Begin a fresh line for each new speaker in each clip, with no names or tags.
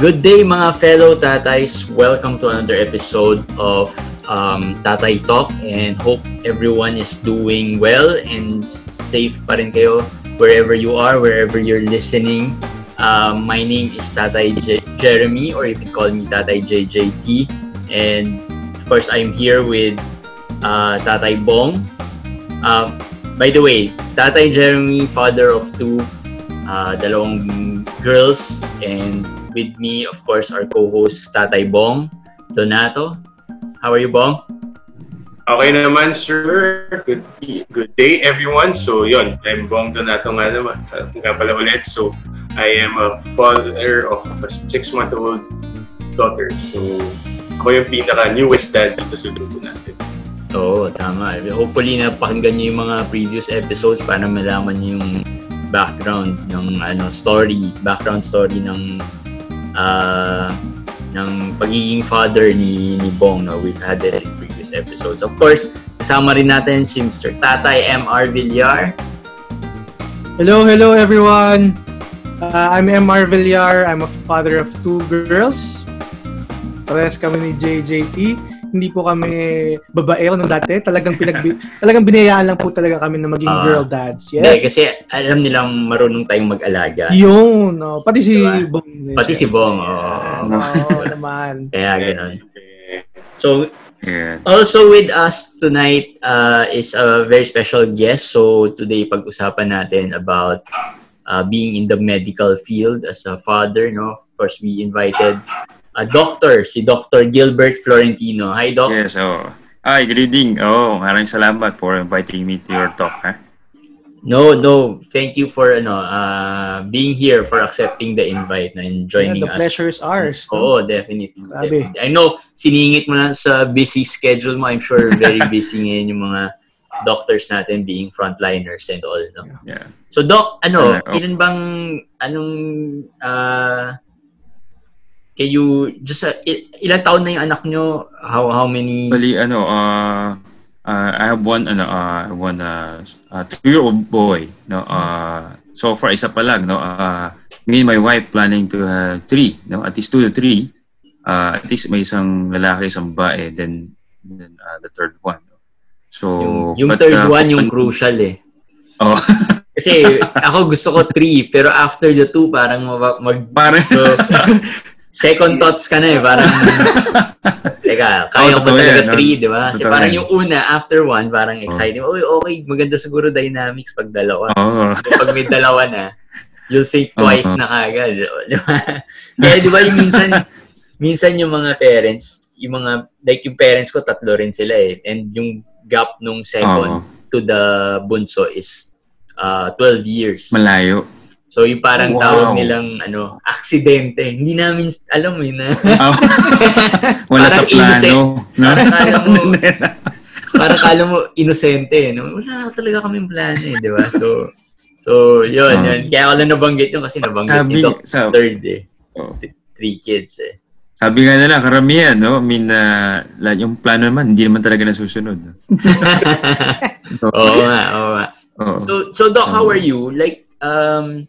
Good day mga fellow tatays. Welcome to another episode of um, Tatay Talk and hope everyone is doing well and safe pa rin kayo wherever you are, wherever you're listening. Um, my name is Tatay J- Jeremy or you can call me Tatay JJT and of course I'm here with uh, Tatay Bong. Um, by the way, Tatay Jeremy, father of two, uh, dalawang girls and with me, of course, our co-host Tatay Bong Donato. How are you, Bong?
Okay naman, sir. Good good day, everyone. So, yon, I'm Bong Donato nga naman. Nga pala ulit. So, I am a father of a six-month-old daughter. So, ako yung pinaka-newest dad dito sa grupo natin.
Oo, tama. Hopefully, napakinggan niyo yung mga previous episodes para malaman niyo yung background ng ano story, background story ng uh, ng pagiging father ni, ni Bong. No? We've had it in previous episodes. Of course, kasama rin natin si Mr. Tatay M.R. Villar.
Hello, hello everyone. Uh, I'm M.R. Villar. I'm a father of two girls. Parehas kami ni JJT. Hindi po kami babaero nung dati. Talagang pinag talagang binayaan lang po talaga kami na maging uh, girl dads. Yes.
Hindi, kasi alam nilang marunong tayong mag-alaga.
Yun, no. Pati si diba? Bong.
Pati si Bong, oo.
Oo, oh, naman.
Kaya ganun. So, Yeah. Also with us tonight uh, is a very special guest. So today pag-usapan natin about uh, being in the medical field as a father. No, of course we invited a doctor, si Dr. Gilbert Florentino. Hi, Doc.
Yes, oh. Hi, good evening. Oh, maraming salamat for inviting me to your talk. Ha?
No, no. Thank you for ano, uh, being here, for accepting the invite and joining
yeah, the
us.
The pleasure is ours.
Oo, no? definitely, definitely. I know, siningit mo lang sa busy schedule mo. I'm sure very busy ngayon yung mga doctors natin being frontliners and all. No?
Yeah.
So, Doc, ano, uh, oh. ilan bang, anong, uh, kayo just uh, ilang taon na yung anak nyo? How how many?
Bali ano uh, uh I have one ano uh one uh, uh two-year-old boy no uh so far isa pa lang no uh me and my wife planning to have three no at least two to three uh at least may isang lalaki isang babae then then uh, the third one no? so
yung, yung but, third uh, one yung crucial eh
oh
kasi ako gusto ko three pero after the two parang mag, mag
parang
so, second thoughts ka na eh. Parang, teka, kaya oh, ko talaga yan, three, di ba? Kasi parang yung una, after one, parang exciting. Oh. Uy, okay, maganda siguro dynamics pag dalawa.
Oh.
Pag may dalawa na, you'll think twice oh. na kagad. Di ba? Kaya di ba yung minsan, minsan yung mga parents, yung mga, like yung parents ko, tatlo rin sila eh. And yung gap nung second oh. to the bunso is uh, 12 years.
Malayo.
So yung parang wow. tawag nilang ano, aksidente. Hindi namin alam eh na.
Oh. Wala sa plano. Innocent.
No? Parang kala mo, parang kala mo inosente. No? Wala talaga kaming plano eh, di ba? So, so yun, oh. yun. Kaya ako lang nabanggit yun kasi nabanggit sabi, ni Doc sa, third eh. Oh. Three kids eh.
Sabi nga nila, karamihan, no? I mean, uh, yung plano naman, hindi naman talaga nasusunod.
oo nga, oo nga. Oh. So, so Doc, how are you? Like, um,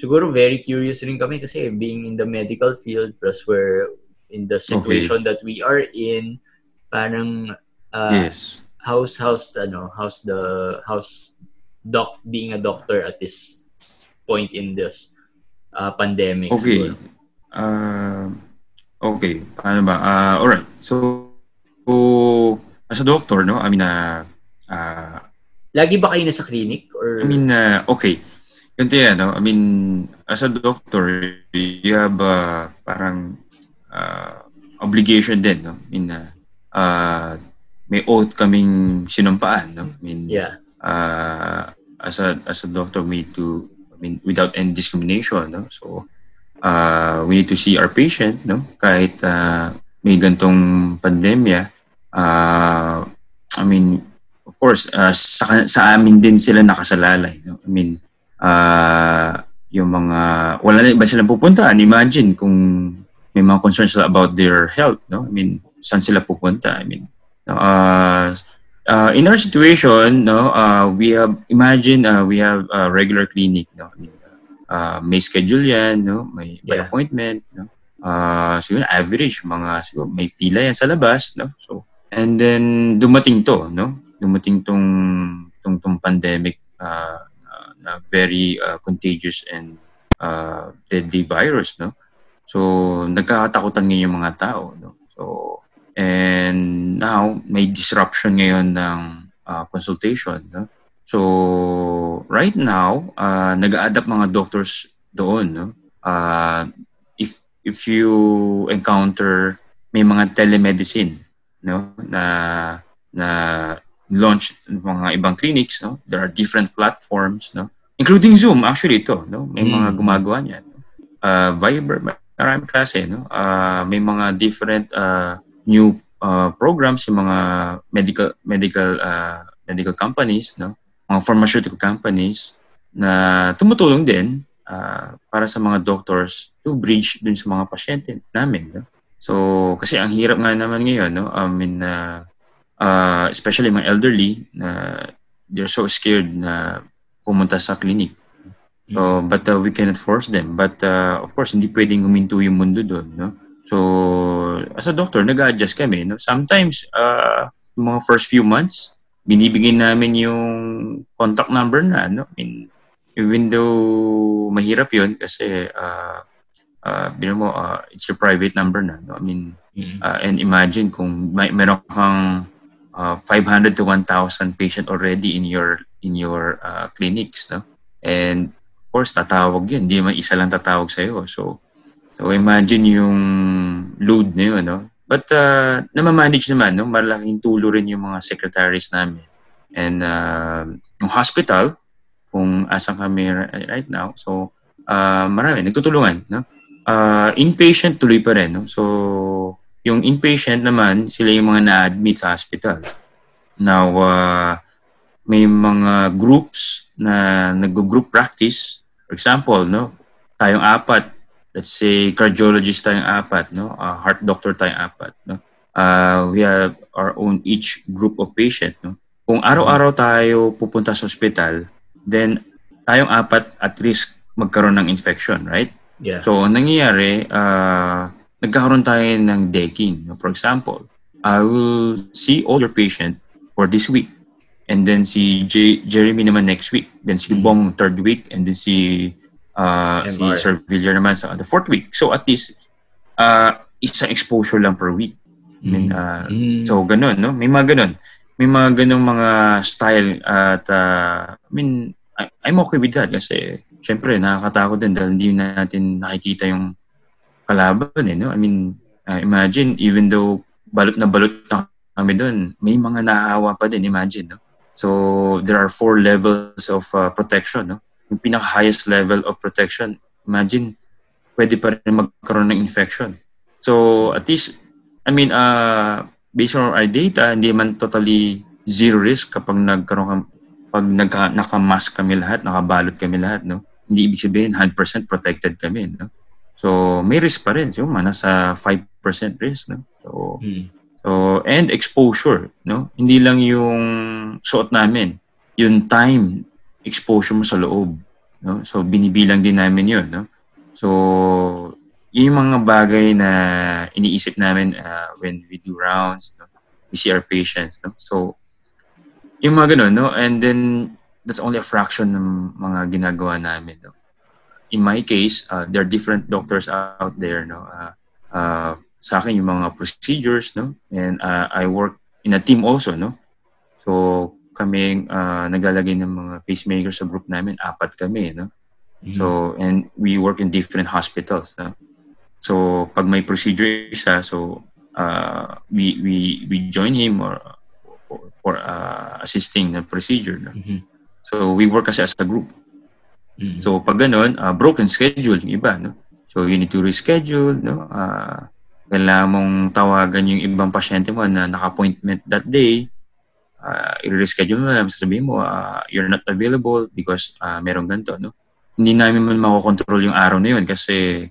siguro very curious rin kami kasi being in the medical field plus we're in the situation okay. that we are in parang uh,
yes.
how's how's ano how's the how's doc being a doctor at this point in this uh, pandemic
okay. uh, okay. Paano ba? Uh, all right so, so as a doctor no? I mean uh, uh
lagi ba kayo nasa clinic or
I mean uh, okay Ganito yan, no? I mean, as a doctor, you have uh, parang uh, obligation din, no? I mean, uh, uh, may oath kaming sinumpaan, no? I mean,
yeah.
uh, as a as a doctor, we need to, I mean, without any discrimination, no? So, uh, we need to see our patient, no? Kahit uh, may gantong pandemya, uh, I mean, of course, uh, sa, sa amin din sila nakasalalay, no? I mean, uh, yung mga wala na iba silang pupunta. Imagine kung may mga concerns about their health no? I mean saan sila pupunta? I mean uh, uh, in our situation no uh, we have imagine uh, we have a regular clinic no? I mean, uh, may schedule yan no? May, may appointment no? Uh, so yun, average, mga, siguro, may pila yan sa labas, no? So, and then, dumating to, no? Dumating tong, tong, tong pandemic, uh, uh, very uh, contagious and uh, deadly virus, no? So, nagkakatakutan ngayon yung mga tao, no? So, and now, may disruption ngayon ng uh, consultation, no? So, right now, uh, nag-adapt mga doctors doon, no? Uh, if you encounter may mga telemedicine no na na launch mga ibang clinics no there are different platforms no including Zoom actually ito no may mm. mga gumagawa niyan uh Viber maraming klase no uh, may mga different uh, new uh, programs yung mga medical medical uh, medical companies no mga pharmaceutical companies na tumutulong din uh, para sa mga doctors to bridge dun sa mga pasyente namin. No? So, kasi ang hirap nga naman ngayon, no? I mean, uh, uh, especially mga elderly, na uh, they're so scared na pumunta sa clinic. So, but uh, we cannot force them. But uh, of course, hindi pwedeng huminto yung mundo doon. No? So, as a doctor, nag-adjust kami. No? Sometimes, uh, mga first few months, binibigay namin yung contact number na. No? I mean, even though mahirap yon kasi uh, uh, mo, uh, it's your private number na. No? I mean, mm-hmm. uh, and imagine kung may, meron kang uh, 500 to 1,000 patient already in your in your uh, clinics. No? And of course, tatawag yun. Hindi man isa lang tatawag sa'yo. So, so imagine yung load na yun. No? But uh, namamanage naman. No? Malaking tulo rin yung mga secretaries namin. And uh, yung hospital, kung asan kami right now. So, uh, marami, nagtutulungan. No? Uh, inpatient, tuloy pa rin. No? So, yung inpatient naman, sila yung mga na-admit sa hospital. Now, uh, may mga groups na nag-group practice. For example, no, tayong apat, let's say cardiologist tayong apat, no, uh, heart doctor tayong apat, no. Uh, we have our own each group of patient, no. Kung araw-araw tayo pupunta sa hospital, then tayong apat at risk magkaroon ng infection, right?
Yeah.
So, nangyayari, uh, nagkakaroon tayo ng decking. For example, I will see all your patient for this week. And then si J- Jeremy naman next week. Then si mm-hmm. Bong third week. And then si, uh, si Sir Villar naman sa the fourth week. So at least, uh, isang exposure lang per week. I mean, uh, mm-hmm. So, ganun, no? May mga ganun may mga ganong mga style at uh, I mean, I, I'm okay with that kasi syempre nakakatakot din dahil hindi natin nakikita yung kalaban eh, no? I mean, uh, imagine even though balot na balot na kami doon, may mga nahahawa pa din, imagine, no? So, there are four levels of uh, protection, no? Yung pinaka-highest level of protection, imagine, pwede pa rin magkaroon ng infection. So, at least, I mean, uh, based on our data, hindi man totally zero risk kapag nagkaroon ka, pag nagka, naka-mask kami lahat, nakabalot kami lahat, no? Hindi ibig sabihin 100% protected kami, no? So, may risk pa rin. So, nasa 5% risk, no? So, hmm. So, and exposure, no? Hindi lang yung suot namin. Yung time exposure mo sa loob, no? So, binibilang din namin yun, no? So, yung mga bagay na iniisip namin uh, when we do rounds, no? we see our patients. No? So, yung mga ganun, no? And then, that's only a fraction ng mga ginagawa namin. No? In my case, uh, there are different doctors out there. No? Uh, uh, sa akin, yung mga procedures, no? And uh, I work in a team also, no? So, kami uh, naglalagay ng mga pacemakers sa group namin. Apat kami, no? Mm-hmm. So, and we work in different hospitals, no? So, pag may procedure isa, so uh, we, we, we join him or for uh, assisting the procedure. No? Mm-hmm. So, we work kasi as a group. Mm-hmm. So, pag ganun, uh, broken schedule yung iba. No? So, you need to reschedule. No? Uh, kailangan mong tawagan yung ibang pasyente mo na naka-appointment that day. Uh, i-reschedule mo, sasabihin mo, uh, you're not available because uh, merong ganito. No? Hindi namin man makokontrol yung araw na yun kasi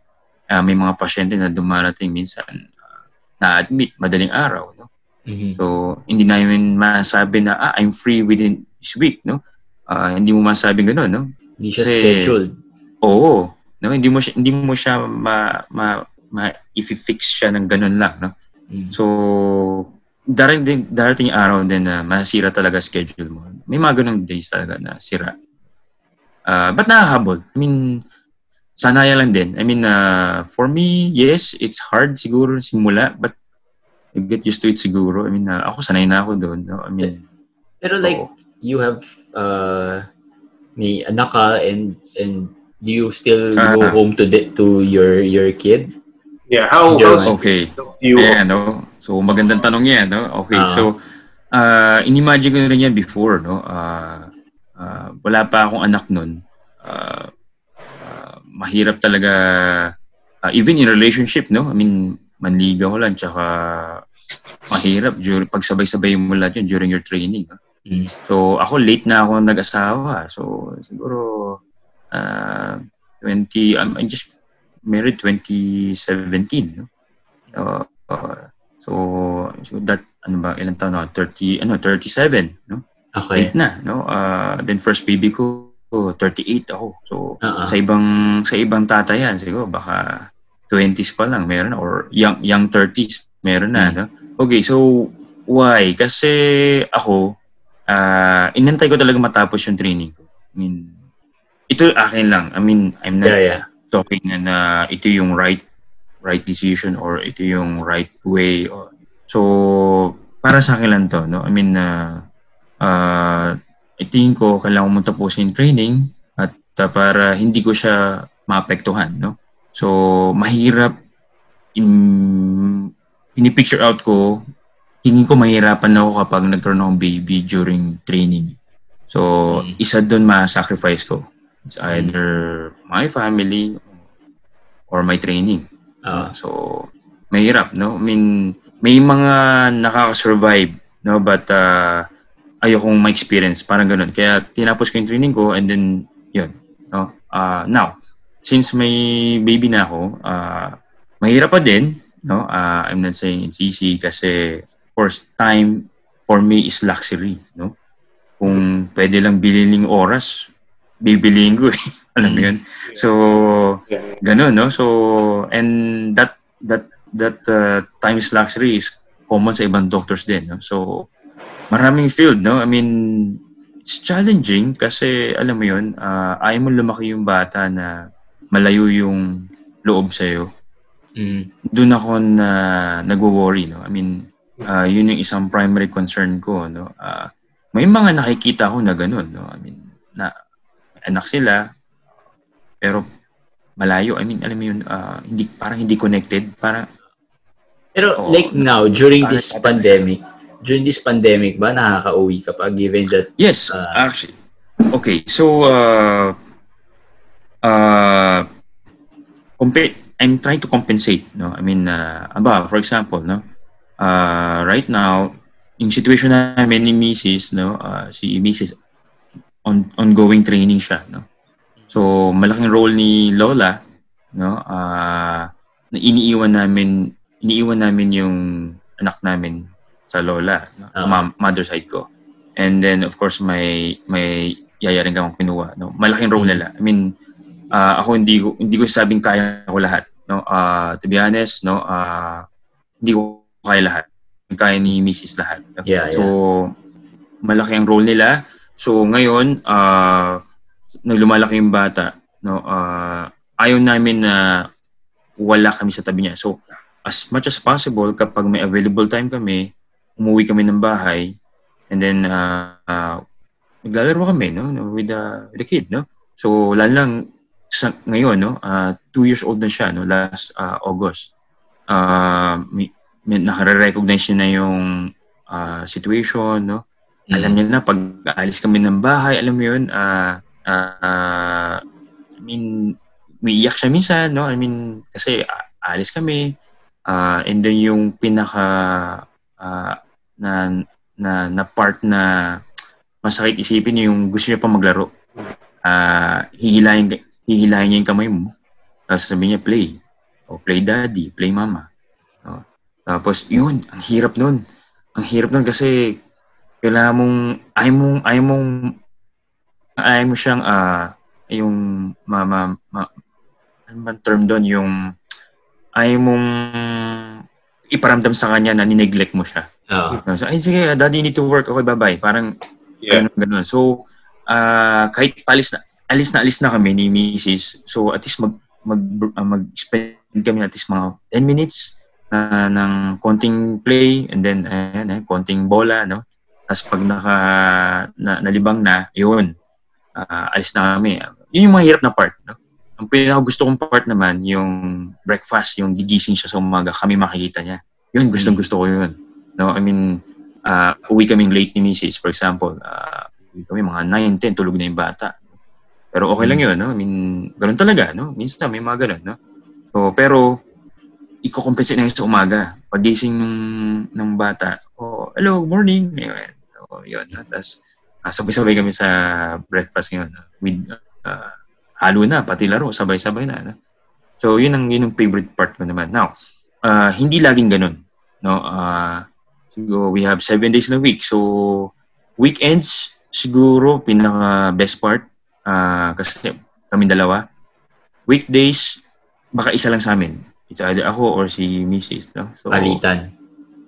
uh, may mga pasyente na dumarating minsan uh, na-admit madaling araw. No? Mm-hmm. So, hindi namin masabi na, ah, I'm free within this week. No? Uh, hindi mo masabi gano'n. No?
Hindi siya Kasi, scheduled.
Oo. No? Hindi mo siya, hindi mo siya ma, ma, ma i-fix siya ng ganun lang, no?
Mm.
So, darating, darating yung araw din na masira talaga schedule mo. May mga ganung days talaga na sira. Uh, but nakakahabol. I mean, sanaya lang din. I mean, uh, for me, yes, it's hard siguro simula, but you get used to it siguro. I mean, uh, ako sanay na ako doon. No? I mean,
Pero like,
oo.
you have uh, may anak ka and and do you still
Ah.
go home to the, to your your kid?
Yeah, how,
Yeah.
how's
okay.
you?
Ayan, no? So, magandang tanong yan, no? Okay,
Ah.
so, uh, inimagine ko rin yan before, no? Uh, uh, wala pa akong anak nun. Uh, uh, mahirap talaga, uh, even in relationship, no? I mean, manligaw lang, tsaka mahirap during, pagsabay-sabay mo lahat yun during your training. No?
Mm.
So, ako late na ako nag-asawa. So, siguro, uh, 20, I'm, I'm just married 2017. No? Uh, uh, so, so that, ano ba, ilang taon na? 30, ano, 37, no?
Okay.
Late na, no? Uh, then first baby ko, 38 ako. So,
ah.
sa ibang sa ibang tatayan, siguro baka 20s pa lang meron or young young 30s meron na,
Mm.
no? Okay, so why? Kasi ako ah inantay ko talaga matapos yung training ko. I mean, ito akin lang. I mean, I'm not
Yeah, yeah.
Talking na, na ito yung right right decision or ito yung right way or so para sa akin lang to no? I mean uh, uh, I think ko kailangan mo tapusin training at uh, para hindi ko siya maapektuhan no? So mahirap in pinipicture out ko tingin ko mahirapan ako kapag nagkaroon ng baby during training. So
Mm.
isa doon ma-sacrifice ko. It's either my family or my training
Ah,
so, mahirap, no? I mean, may mga nakaka-survive, no? But, uh, ayokong ma-experience. Parang ganun. Kaya, tinapos ko yung training ko and then, yun. No? Uh, now, since may baby na ako, uh, mahirap pa din, no? Uh, I'm not saying it's easy kasi, of course, time for me is luxury, no? Kung pwede lang bilhin oras, bibiliin ko eh. Alam mo yun? So,
Yeah.
Ganun, no? So, and that that that uh, time is luxury is common sa ibang doctors din, no? So, maraming field, no? I mean, it's challenging kasi, alam mo yun, uh, ayaw mo lumaki yung bata na malayo yung loob sa'yo.
mm.
Doon ako na nagwo-worry, no? I mean, uh, yun yung isang primary concern ko, no? Uh, may mga nakikita ko na ganun, no? I mean, na anak sila, pero malayo. I mean, alam mo yun, uh, hindi, parang hindi connected. Parang,
Pero
Oo.
like now, during this pandemic, during this pandemic ba, nakaka-uwi ka pa given that
yes,
Ah.
actually. Okay, so, uh, uh, compa- I'm trying to compensate, no? I mean, uh, aba, for example, no? Uh, right now, yung situation namin ni Mrs., no? Uh, si Mrs. On, ongoing training siya, no? So, malaking role ni Lola, no? Uh, na iniiwan namin, iniiwan namin yung anak namin sa Lola, no? sa
Ah.
ma- mother side ko. And then, of course, may, may yaya rin akong kinuha, no? Malaking role nila. I mean, ah, ako hindi ko, hindi ko sabing kaya ko lahat, no? Ah, to be honest, no? Ah, hindi ko kaya lahat. Kaya ni Mrs. lahat. no?
Yeah,
so, malaki ang role nila. So, ngayon, ah, nang lumalaki yung bata, no? Ah, ayaw namin na wala kami sa tabi niya. So, as much as possible, kapag may available time kami, umuwi kami ng bahay, and then, uh, uh, naglalaro kami, no? With the, with the kid, no? So, lalo lang, sa, ngayon, no? Uh, two years old na siya, no? Last uh, August. Uh, may, may, nakare-recognize niya na yung uh, situation, no? Alam niya na, pag aalis kami ng bahay, alam mo yun, ah, ah, I mean, umiiyak siya minsan, no? I mean, kasi ah, aalis kami, ah, and then yung pinaka ah, na, na, na part na masakit isipin yung gusto niya pa maglaro. Ah, hihilahin, hihilahin niya yung kamay mo. Tapos sabi niya, play. O play daddy, play mama. No? Tapos, yun, ang hirap nun. Ang hirap nun kasi kailangan mong, ayaw mong, ayaw mong, ayaw mo siyang, ah, yung, ma, ma, ma, ano man term doon, yung, ayaw mong iparamdam sa kanya na nineglect mo siya.
Oo.
So, ay, sige, daddy need to work. Okay, bye-bye. Parang
Yeah.
ganun, ganun. So, ah kahit palis na, alis na alis na kami ni Mrs. So, at least mag, mag, ah, mag-spend kami at least mga 10 minutes na ng konting play and then, ayan, eh, konting bola, no? Tapos pag naka, na, nalibang na, yun, ah, alis na kami. Yun yung mga hirap na part, no? Ang pinaka gusto kong part naman, yung breakfast, yung gigising siya sa umaga, kami makikita niya. Yun, gustong gusto ko yun. No, I mean, uh, uwi kaming late ni Mrs. For example, uh, uwi kami mga 9, 10, tulog na yung bata. Pero okay lang yun, no? I mean, ganun talaga, no? Minsan may mga ganun, no? So, pero, i-compensate na yun sa umaga. Pagising ng, ng bata, oh, hello, morning. Ayun, oh, yun. Tapos, uh, sabay-sabay kami sa breakfast ngayon. With, uh, halo na, pati laro, sabay-sabay na. No? So, yun ang, yun ang favorite part ko naman. Now, uh, hindi laging ganun. No? Uh, siguro, we have seven days in a week. So, weekends, siguro, pinaka best part. Uh, kasi kami dalawa. Weekdays, baka isa lang sa amin. It's either ako or si Mrs. No? So,
Palitan.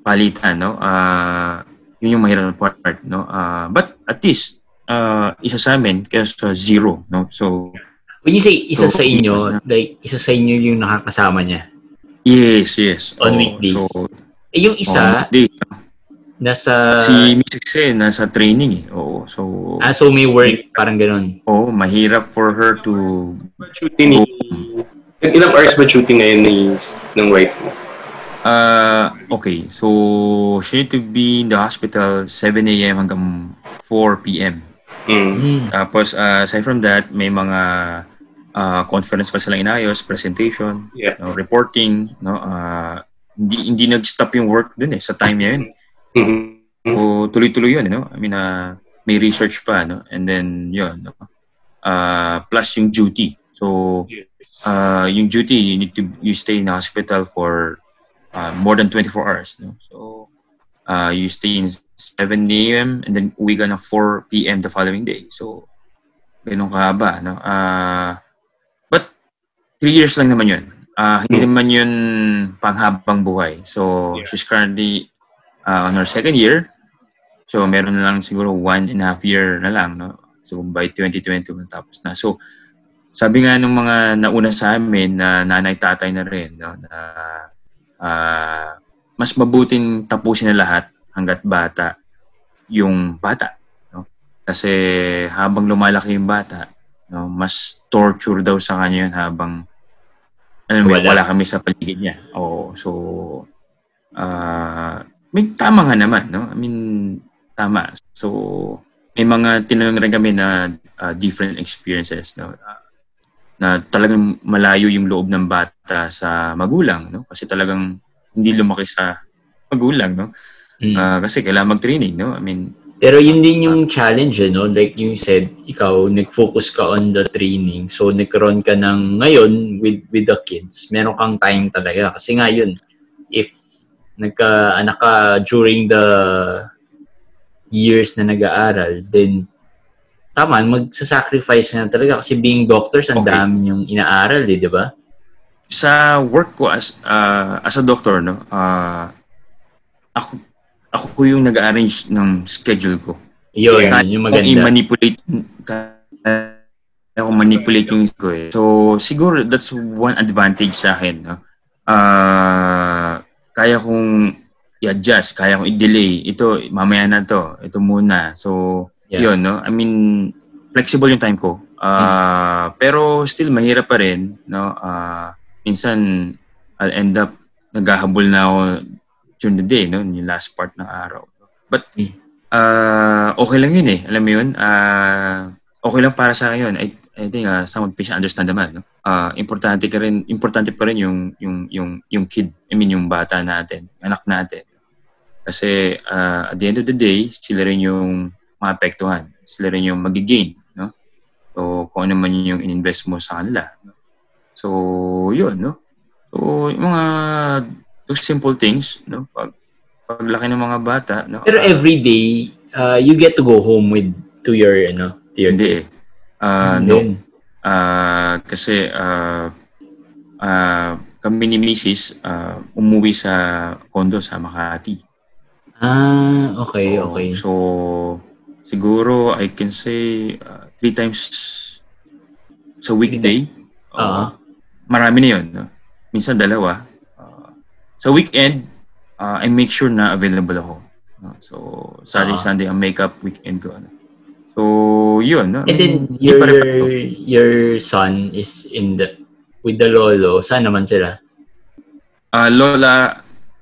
palitan, no? Ah, yun yung mahirap na part, no? Ah, but at least, ah, isa sa amin, kaya sa zero, no? So,
When you say isa
So,
sa inyo, like, isa sa inyo yung nakakasama niya.
yes, yes.
On
Oo,
weekdays.
So,
Eh, yung
on
isa,
weekdays,
nasa...
si Mrs. kasi nasa training, eh. Oo, so,
Ah, so may work, parang ganun.
oo, mahirap for her to,
Shooting ni... Ilang hours ba shooting ngayon ni, ng wife mo?
Ah, okay, so, she need to be in the hospital 7 a.m. hanggang 4 p.m.
Hmm.
Tapos, ah, aside from that, may mga ah, conference pa silang inayos, presentation,
Yeah.
no, reporting, no, ah, hindi hindi nag-stop yung work dun eh sa time niya yun.
Mhm.
O tuloy-tuloy yun, no? I mean, ah, may research pa, no? And then yun, no? Ah, plus yung duty. So,
Yes.
uh, yung duty, you need to you stay in the hospital for uh, more than 24 hours. No? So, uh, you stay in 7 a.m. and then uwi ka ng 4 p.m. the following day. So, ganun kahaba. No? Uh, but, 3 years lang naman yun. Uh, hindi naman yun panghabang buhay. So,
Yeah.
she's currently uh, on her second year. So, meron na lang siguro one and a half year na lang. No? So, by 2020, tapos na. So, sabi nga ng mga nauna sa amin na nanay tatay na rin no, na ah, mas mabuting tapusin na lahat hanggat bata yung bata no kasi habang lumalaki yung bata no mas torture daw sa kanya yun habang alam mo,
Wala.
wala. kami sa paligid niya oo so ah may tama nga naman no I mean tama so may mga tinanong rin kami na ah, different experiences no Ah, na talagang malayo yung loob ng bata sa magulang no kasi talagang hindi lumaki sa magulang no
Mm.
Ah, kasi kailangan mag-training no I mean
Pero yun din yung challenge, eh, no? Like you said, ikaw, nag-focus ka on the training. So, nagkaroon ka ng ngayon with with the kids. Meron kang time talaga. Kasi nga yun, if nagka-anak ka during the years na nag-aaral, then tama, magsasacrifice na talaga. Kasi being doctors, ang
Okay.
dami yung inaaral, eh, di ba?
sa work ko as ah, as a doctor no ah, ako ako yung nag-arrange ng schedule ko
Yun,
Yeah.
yun yung maganda.
i-manipulate kaya ako manipulate yung ko eh. So siguro that's one advantage sa akin no. Ah kaya kong i-adjust, kaya kong i-delay. Ito mamaya na to, ito muna. So
Yeah.
yun no. I mean flexible yung time ko. Ah pero still mahirap pa rin no. Ah minsan I'll end up naghahabol na ako during the day, no? Yung last part ng araw. But,
Mm.
ah okay lang yun eh. Alam mo yun? ah okay lang para sa akin yun. I, I think uh, some patient understand naman, no? Ah importante ka rin, importante pa rin yung, yung, yung, yung kid, I mean, yung bata natin, anak natin. Kasi, ah, at the end of the day, sila rin yung maapektuhan. Sila rin yung magigain, no? So, kung ano man yung in-invest mo sa kanila. So, yun, no? So, yung mga those simple things, no? Pag paglaki ng mga bata, no?
Pero
ah,
every day, uh, you get to go home with to your, ano, to your
hindi eh.
And
no. Ah, kasi ah ah, kami ni Mrs. ah, umuwi sa condo sa Makati.
Ah, okay,
Oo.
okay.
So, siguro I can say uh, three times sa weekday.
Oo.
Oo. marami na yun. No? Minsan dalawa. Uh, sa weekend, uh, I make sure na available ako. No? So, Saturday,
Ah.
Sunday, ang makeup weekend ko. Ano? So, yun. No?
And then your
pare-pareho.
your son is in the with the lolo. Saan naman sila?
Ah, Lola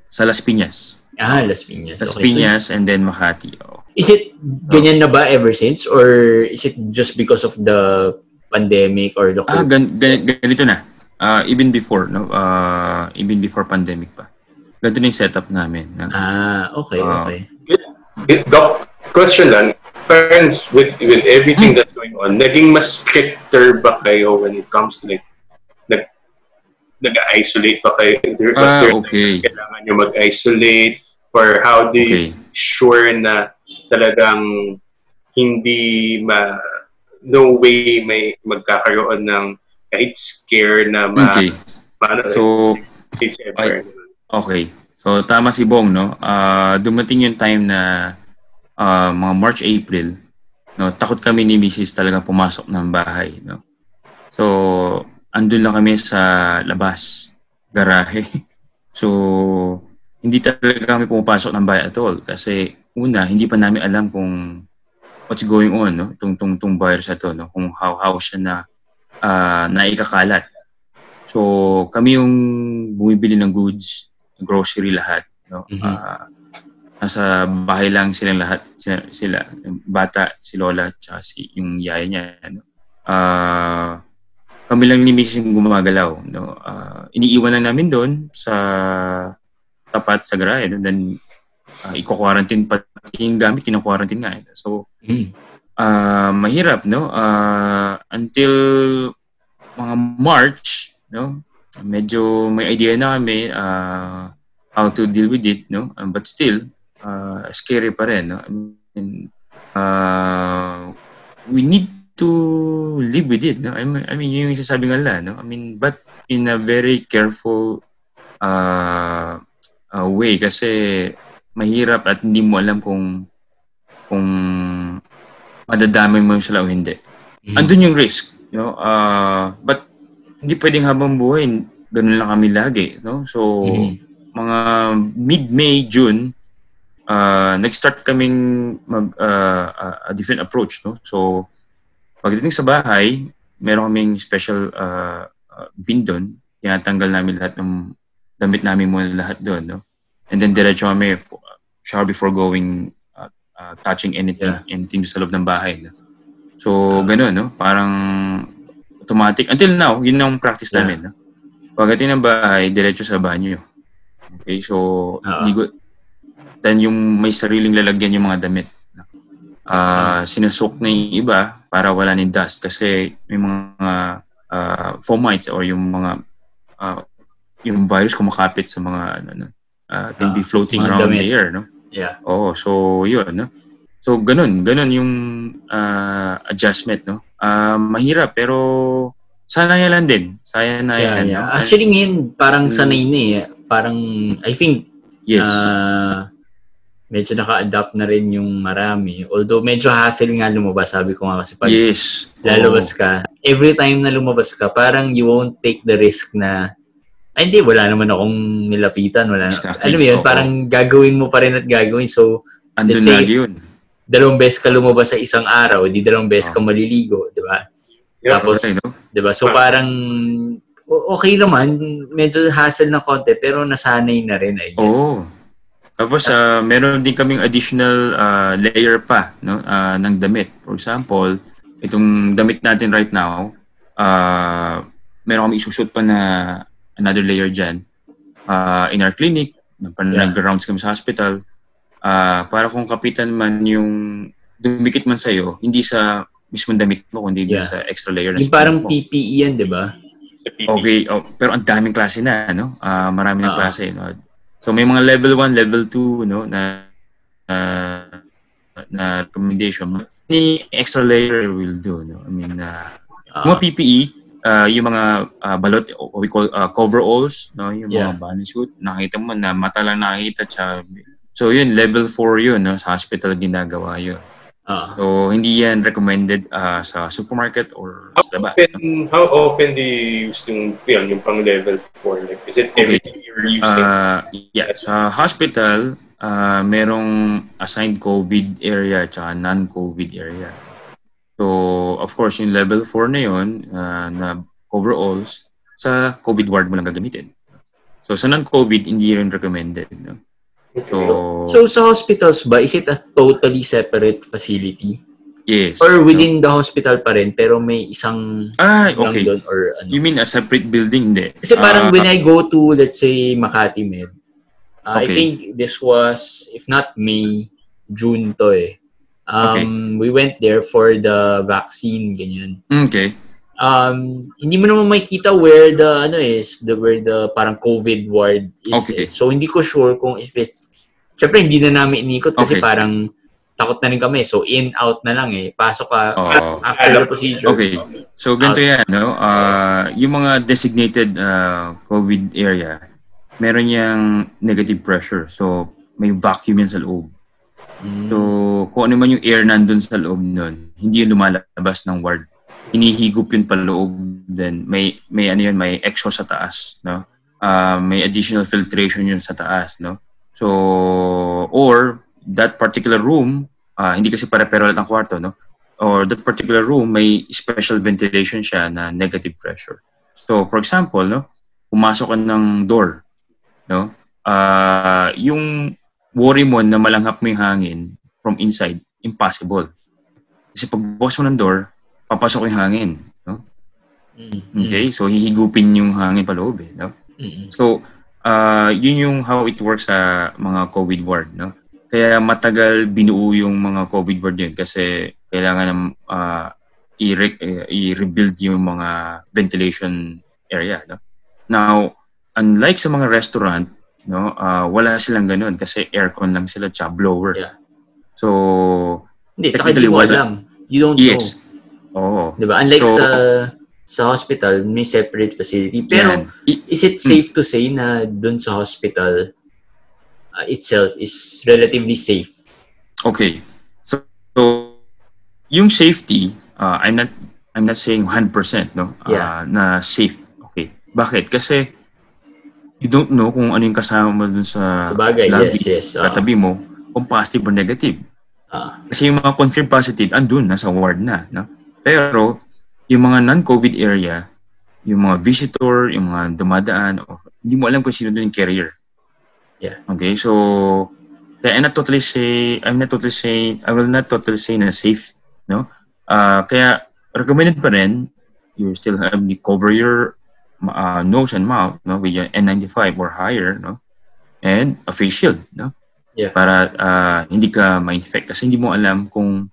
sa Las Piñas.
Ah, Las Piñas.
Las
Okay. So,
Piñas and then Makati. Oh.
Is it ganyan na ba ever since or is it just because of the pandemic or the
Ah,
COVID?
gan, gan, ganito na. Ah, even before, no? Ah, even before pandemic pa. Ganito na yung setup namin. no?
Ah, okay,
Ah.
okay.
Eh, Doc, question lang. Parents, with with everything that's going on, naging mas stricter ba kayo when it comes to like, nag, nag-isolate ba kayo? There,
Ah, okay.
kailangan nyo mag-isolate? Or how do you
Okay.
sure na talagang hindi ma no way may magkakaroon ng kahit scare na ma,
Okay.
ma
So,
ever.
Okay. So, tama si Bong, no? Ah, dumating yung time na ah, mga March, April, no? Takot kami ni Mrs. talaga pumasok ng bahay, no? So, andun lang kami sa labas, garahe. So, hindi talaga kami pumapasok ng bahay at all. Kasi, una, hindi pa namin alam kung what's going on, no? Tung, tung, tung virus na to, no? Kung how, how siya na ah, naikakalat. So, kami yung bumibili ng goods, grocery lahat. No?
Mhm.
Ah, nasa bahay lang silang lahat. Sila, sila yung bata, si Lola, tsaka si, yung yaya niya. No? Ah, kami lang ni Mrs. yung gumagalaw. No? Ah, iniiwan lang namin doon sa tapat sa garahe. No? Then, uh, i-quarantine pati yung gamit, kina-quarantine nga. eh. So,
Mm.
ah mahirap no Ah, until mga March no medyo may idea na kami ah, how to deal with it no Um, but still ah, scary pa rin no I mean, ah, we need to live with it no I mean, I mean yun yung sasabi nga nila no I mean but in a very careful ah, ah, way kasi mahirap at hindi mo alam kung kung madadamay mo sila o hindi.
Mm.
Andun yung risk, no? Ah, but hindi pwedeng habang buhay ganun lang kami lagi, no? So
Mhm.
mga mid-May, June, ah, nag-start kaming mag ah, ah, a different approach, no? So pagdating sa bahay, meron kaming special ah, ah, bin doon. Tinatanggal namin lahat ng damit namin muna lahat doon, no? And then diretso kami shower before going uh, uh, touching anything
Yeah.
anything sa loob ng bahay. So, ganun, no? Parang automatic. Until now, yun ang practice
Yeah.
namin. No? Pagdating ng bahay, diretso sa banyo. Okay, so,
Oo.
ligo. Then, yung may sariling lalagyan yung mga damit. Ah, sinusok na yung iba para wala ni dust kasi may mga uh, fomites or yung mga ah, yung virus kumakapit sa mga ano, no? ah, can be
Ah,
floating around
damit.
the air, no?
Yeah.
Oo, so yun, no? So ganun, ganun yung ah, adjustment, no? Ah, mahirap pero sanayan lang din.
Yeah,
Sanayan,
yeah.
no?
Actually ngayon parang
Mm.
sanay na eh. Parang I think
yes.
ah, medyo naka-adapt na rin yung marami. Although medyo hassle nga lumabas, sabi ko nga kasi pag
yes.
lalabas ka, every time na lumabas ka, parang you won't take the risk na ay hindi, wala naman akong nilapitan. Wala.
Exactly.
Alam mo yun,
Oo.
parang gagawin mo pa rin at gagawin. So,
Andun
let's say,
lagi yun.
dalawang beses ka lumabas sa isang araw, di dalawang beses ka
Oo.
maliligo, di ba?
Yeah.
Tapos,
Okay, no?
di ba? So, parang okay naman, medyo hassle na konti, pero nasanay na rin, I guess.
Oo. Tapos ah, meron din kaming additional ah, layer pa no ah, ng damit. For example, itong damit natin right now, ah meron kami isusot pa na another layer diyan. in our clinic, nag-rounds kami sa hospital, ah para kung kapitan man yung dumikit man sa'yo, hindi sa mismong damit mo, kundi
Yeah.
sa extra layer na
Yung parang
mo.
PPE yan, di ba?
PP.
Okay, oh, pero ang daming klase na, no? Ah, marami ng
Oo.
klase, no? So may mga level 1, level 2, no, na na, na recommendation. Any extra layer will do, no? I mean, uh,
Ah,
mga PPE, uh, yung mga uh, balot, what we call uh, coveralls, no? yung
Yeah.
mga bunny suit, nakita mo na mata lang nakita. Tsaka, so yun, level 4 yun, no? sa hospital ginagawa yun.
Ah.
So hindi yan recommended uh, sa supermarket or
How
sa labas. no?
often, how often do you use yung, yun, yung pang level 4? Like, is it every
Okay.
you're using?
Uh, yeah, sa hospital, uh, merong assigned COVID area at non-COVID area. So, of course, yung level 4 na yun, uh, na overalls, sa COVID ward mo lang gagamitin. So, sa non-COVID, hindi rin recommended. No? So,
So sa hospitals ba, is it a totally separate facility?
yes.
Or within the hospital pa rin, pero may isang
Ah, okay.
doon or ano?
You mean a separate building? Hindi.
Kasi parang
Ah,
when I go to, let's say, Makati Med, uh, I
Okay.
think this was, if not May, June to eh. Um, We went there for the vaccine, ganyan.
Okay.
Um, hindi mo naman makikita where the, ano is, the, where the parang COVID ward is.
Okay.
eh. So, hindi ko sure kung if it's, syempre hindi na namin inikot kasi
Okay.
parang takot na rin kami. So, in, out na lang eh. Pasok ka
Oh.
after the procedure.
Okay. So, ganito yan, no? Uh, yung mga designated uh, COVID area, meron yang negative pressure. So, may vacuum yan sa loob.
Mm.
So, kung ano man yung air nandun sa loob nun, hindi yun lumalabas ng ward. Hinihigop yun pa loob. Then, may, may ano yun, may exhaust sa taas, no? Uh, may additional filtration yun sa taas, no? So, or that particular room, ah, hindi kasi pare-pero lahat ng kwarto, no? Or that particular room, may special ventilation siya na negative pressure. So, for example, no? Pumasok ka ng door, no? Ah, yung worry mo na malanghap mo yung hangin from inside, impossible. Kasi pag bukas mo ng door, papasok yung hangin. No?
Mm.
Okay? So, hihigupin yung hangin pa loob. Eh, no?
Mm.
So, uh, yun yung how it works sa mga COVID ward. No? Kaya matagal binuo yung mga COVID ward yun kasi kailangan ng uh, i-re- i-rebuild yung mga ventilation area. No? Now, unlike sa mga restaurant, no, uh, wala silang ganun kasi aircon lang sila tsaka blower.
Yeah.
So,
Hindi, tsaka hindi mo
wala.
alam. You don't
yes.
know.
Oo.
Diba? Unlike
So-
sa sa hospital, may separate facility. Pero.
I-
is it safe to say na dun sa hospital uh, itself is relatively safe?
Okay. So, so yung safety, uh, I'm not I'm not saying 100%, no? Uh,
Yeah.
na safe. Okay. Bakit? Kasi you don't know kung ano yung kasama mo dun sa
Sa bagay,
lobby,
yes, yes. Uh,
katabi mo, kung positive or negative.
uh,
Kasi yung mga confirmed positive, andun, nasa ward na. No? Pero, yung mga non-COVID area, yung mga visitor, yung mga dumadaan, o, hindi mo alam kung sino doon yung carrier.
Yeah.
Okay, so, kaya I'm not totally say, I'm not totally saying, I will not totally say na safe, no? Ah, kaya, recommended pa rin, you still have to cover your uh, nose and mouth, no? With your N95 or higher, no? And a face shield, no?
Yeah.
Para ah, hindi ka ma-infect. Kasi hindi mo alam kung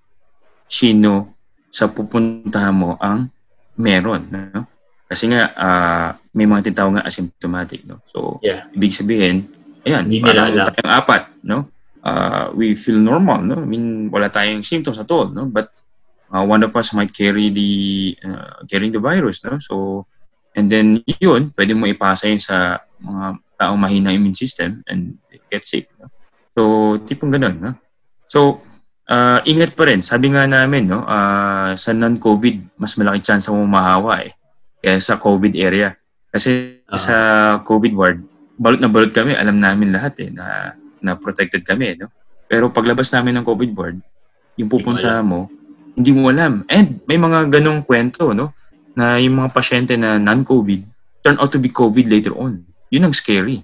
sino sa pupuntahan mo ang meron, no? Kasi nga, ah, may mga tinatawag nga asymptomatic, no? So,
Yeah.
ibig sabihin, ayan,
Hindi nila alam.
tayong apat, no? Uh, we feel normal, no? I mean, wala tayong symptoms at all, no? But uh, one of us might carry the uh, carrying the virus, no? So, and then yun, pwede mo ipasa yun sa mga taong mahina immune system and get sick, no? So, tipong ganun, no? So, uh, ingat pa rin. Sabi nga namin, no? Uh, sa non-COVID, mas malaki chance mo mahawa, eh. Kaya sa COVID area. Kasi
Ah.
sa COVID ward, balot na balot kami, alam namin lahat eh, na, na protected kami, no? Pero paglabas namin ng COVID ward, yung pupunta mo, hindi mo alam. And may mga ganong kwento, no? Na yung mga pasyente na non-COVID turn out to be COVID later on. Yun ang scary.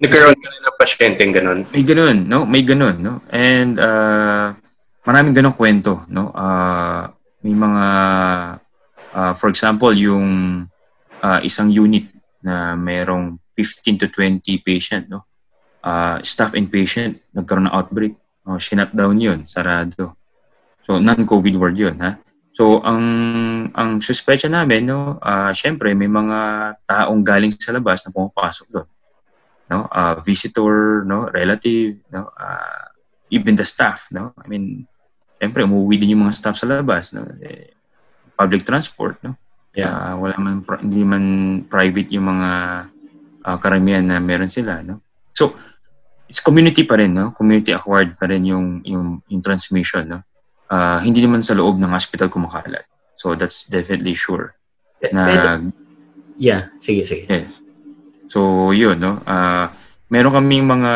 Nagkaroon ka rin ng pasyenteng ganun.
May ganun, no? May ganun, no? And uh, maraming ganong kwento, no? Uh, may mga, uh, for example, yung uh, isang unit na merong 15 to 20 patient, no? Uh, staff and patient, nagkaroon ng outbreak. Oh, sinut down yun, sarado. So, non-COVID ward yun, ha? So, ang ang suspecha namin, no, uh, syempre, may mga taong galing sa labas na pumapasok doon no? Uh, visitor no? Relative no? Uh, even the staff no? I mean syempre umuwi din yung mga staff sa labas no? Eh, public transport no? Yeah, wala man hindi man private yung mga ah, karamihan na meron sila, no? So, it's community pa rin, no? Community acquired pa rin yung yung, yung transmission, no? Ah, hindi naman sa loob ng hospital kumakalat. So, that's definitely sure na
yeah, sige, sige.
Yes. So, yun, no? Ah, meron kaming mga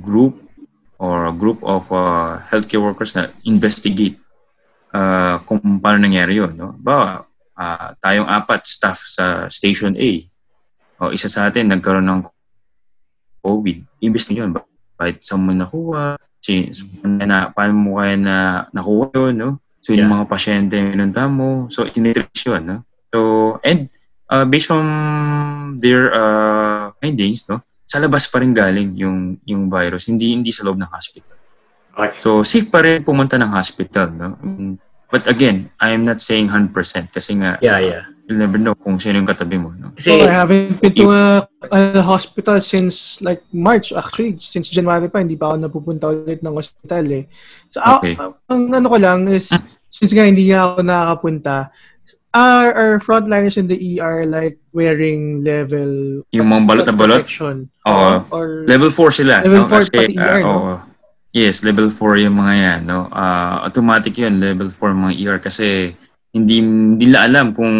group or a group of uh, healthcare workers na investigate ah, kung paano nangyari yun, no? Ba, ah, tayong apat staff sa Station A. O, isa sa atin nagkaroon ng COVID. Imbes na yun, ba- bakit saan mo nakuha? Si, na, paano mo kaya na nakuha yun, no? So, yung
Yeah.
mga pasyente yung pinunta mo. So, itinitrace yun, no? So, and uh, based on their uh, findings, no, sa labas pa rin galing yung yung virus, hindi hindi sa loob ng hospital.
Okay.
So, safe pa rin pumunta ng hospital, no? Mm, But again, I am not saying 100% kasi nga
Yeah, yeah.
You'll never know kung sino yung katabi mo, no?
Kasi,
So, I haven't been to a, a hospital since like March. Actually, since January pa, hindi pa ako napupunta ulit ng hospital eh. So, ah,
Okay.
ah, ang ano ko lang is, since nga hindi nga ako nakakapunta, are our frontliners in the ER like wearing level
Yung mga balot na balot,
protection?
Oo.
Or,
level 4 sila,
Level
no?
4 pati
ah,
ER, no?
oo. Yes, level 4 yung mga yan, no? Ah, automatic yun, level 4 mga ER kasi hindi hindi nila alam kung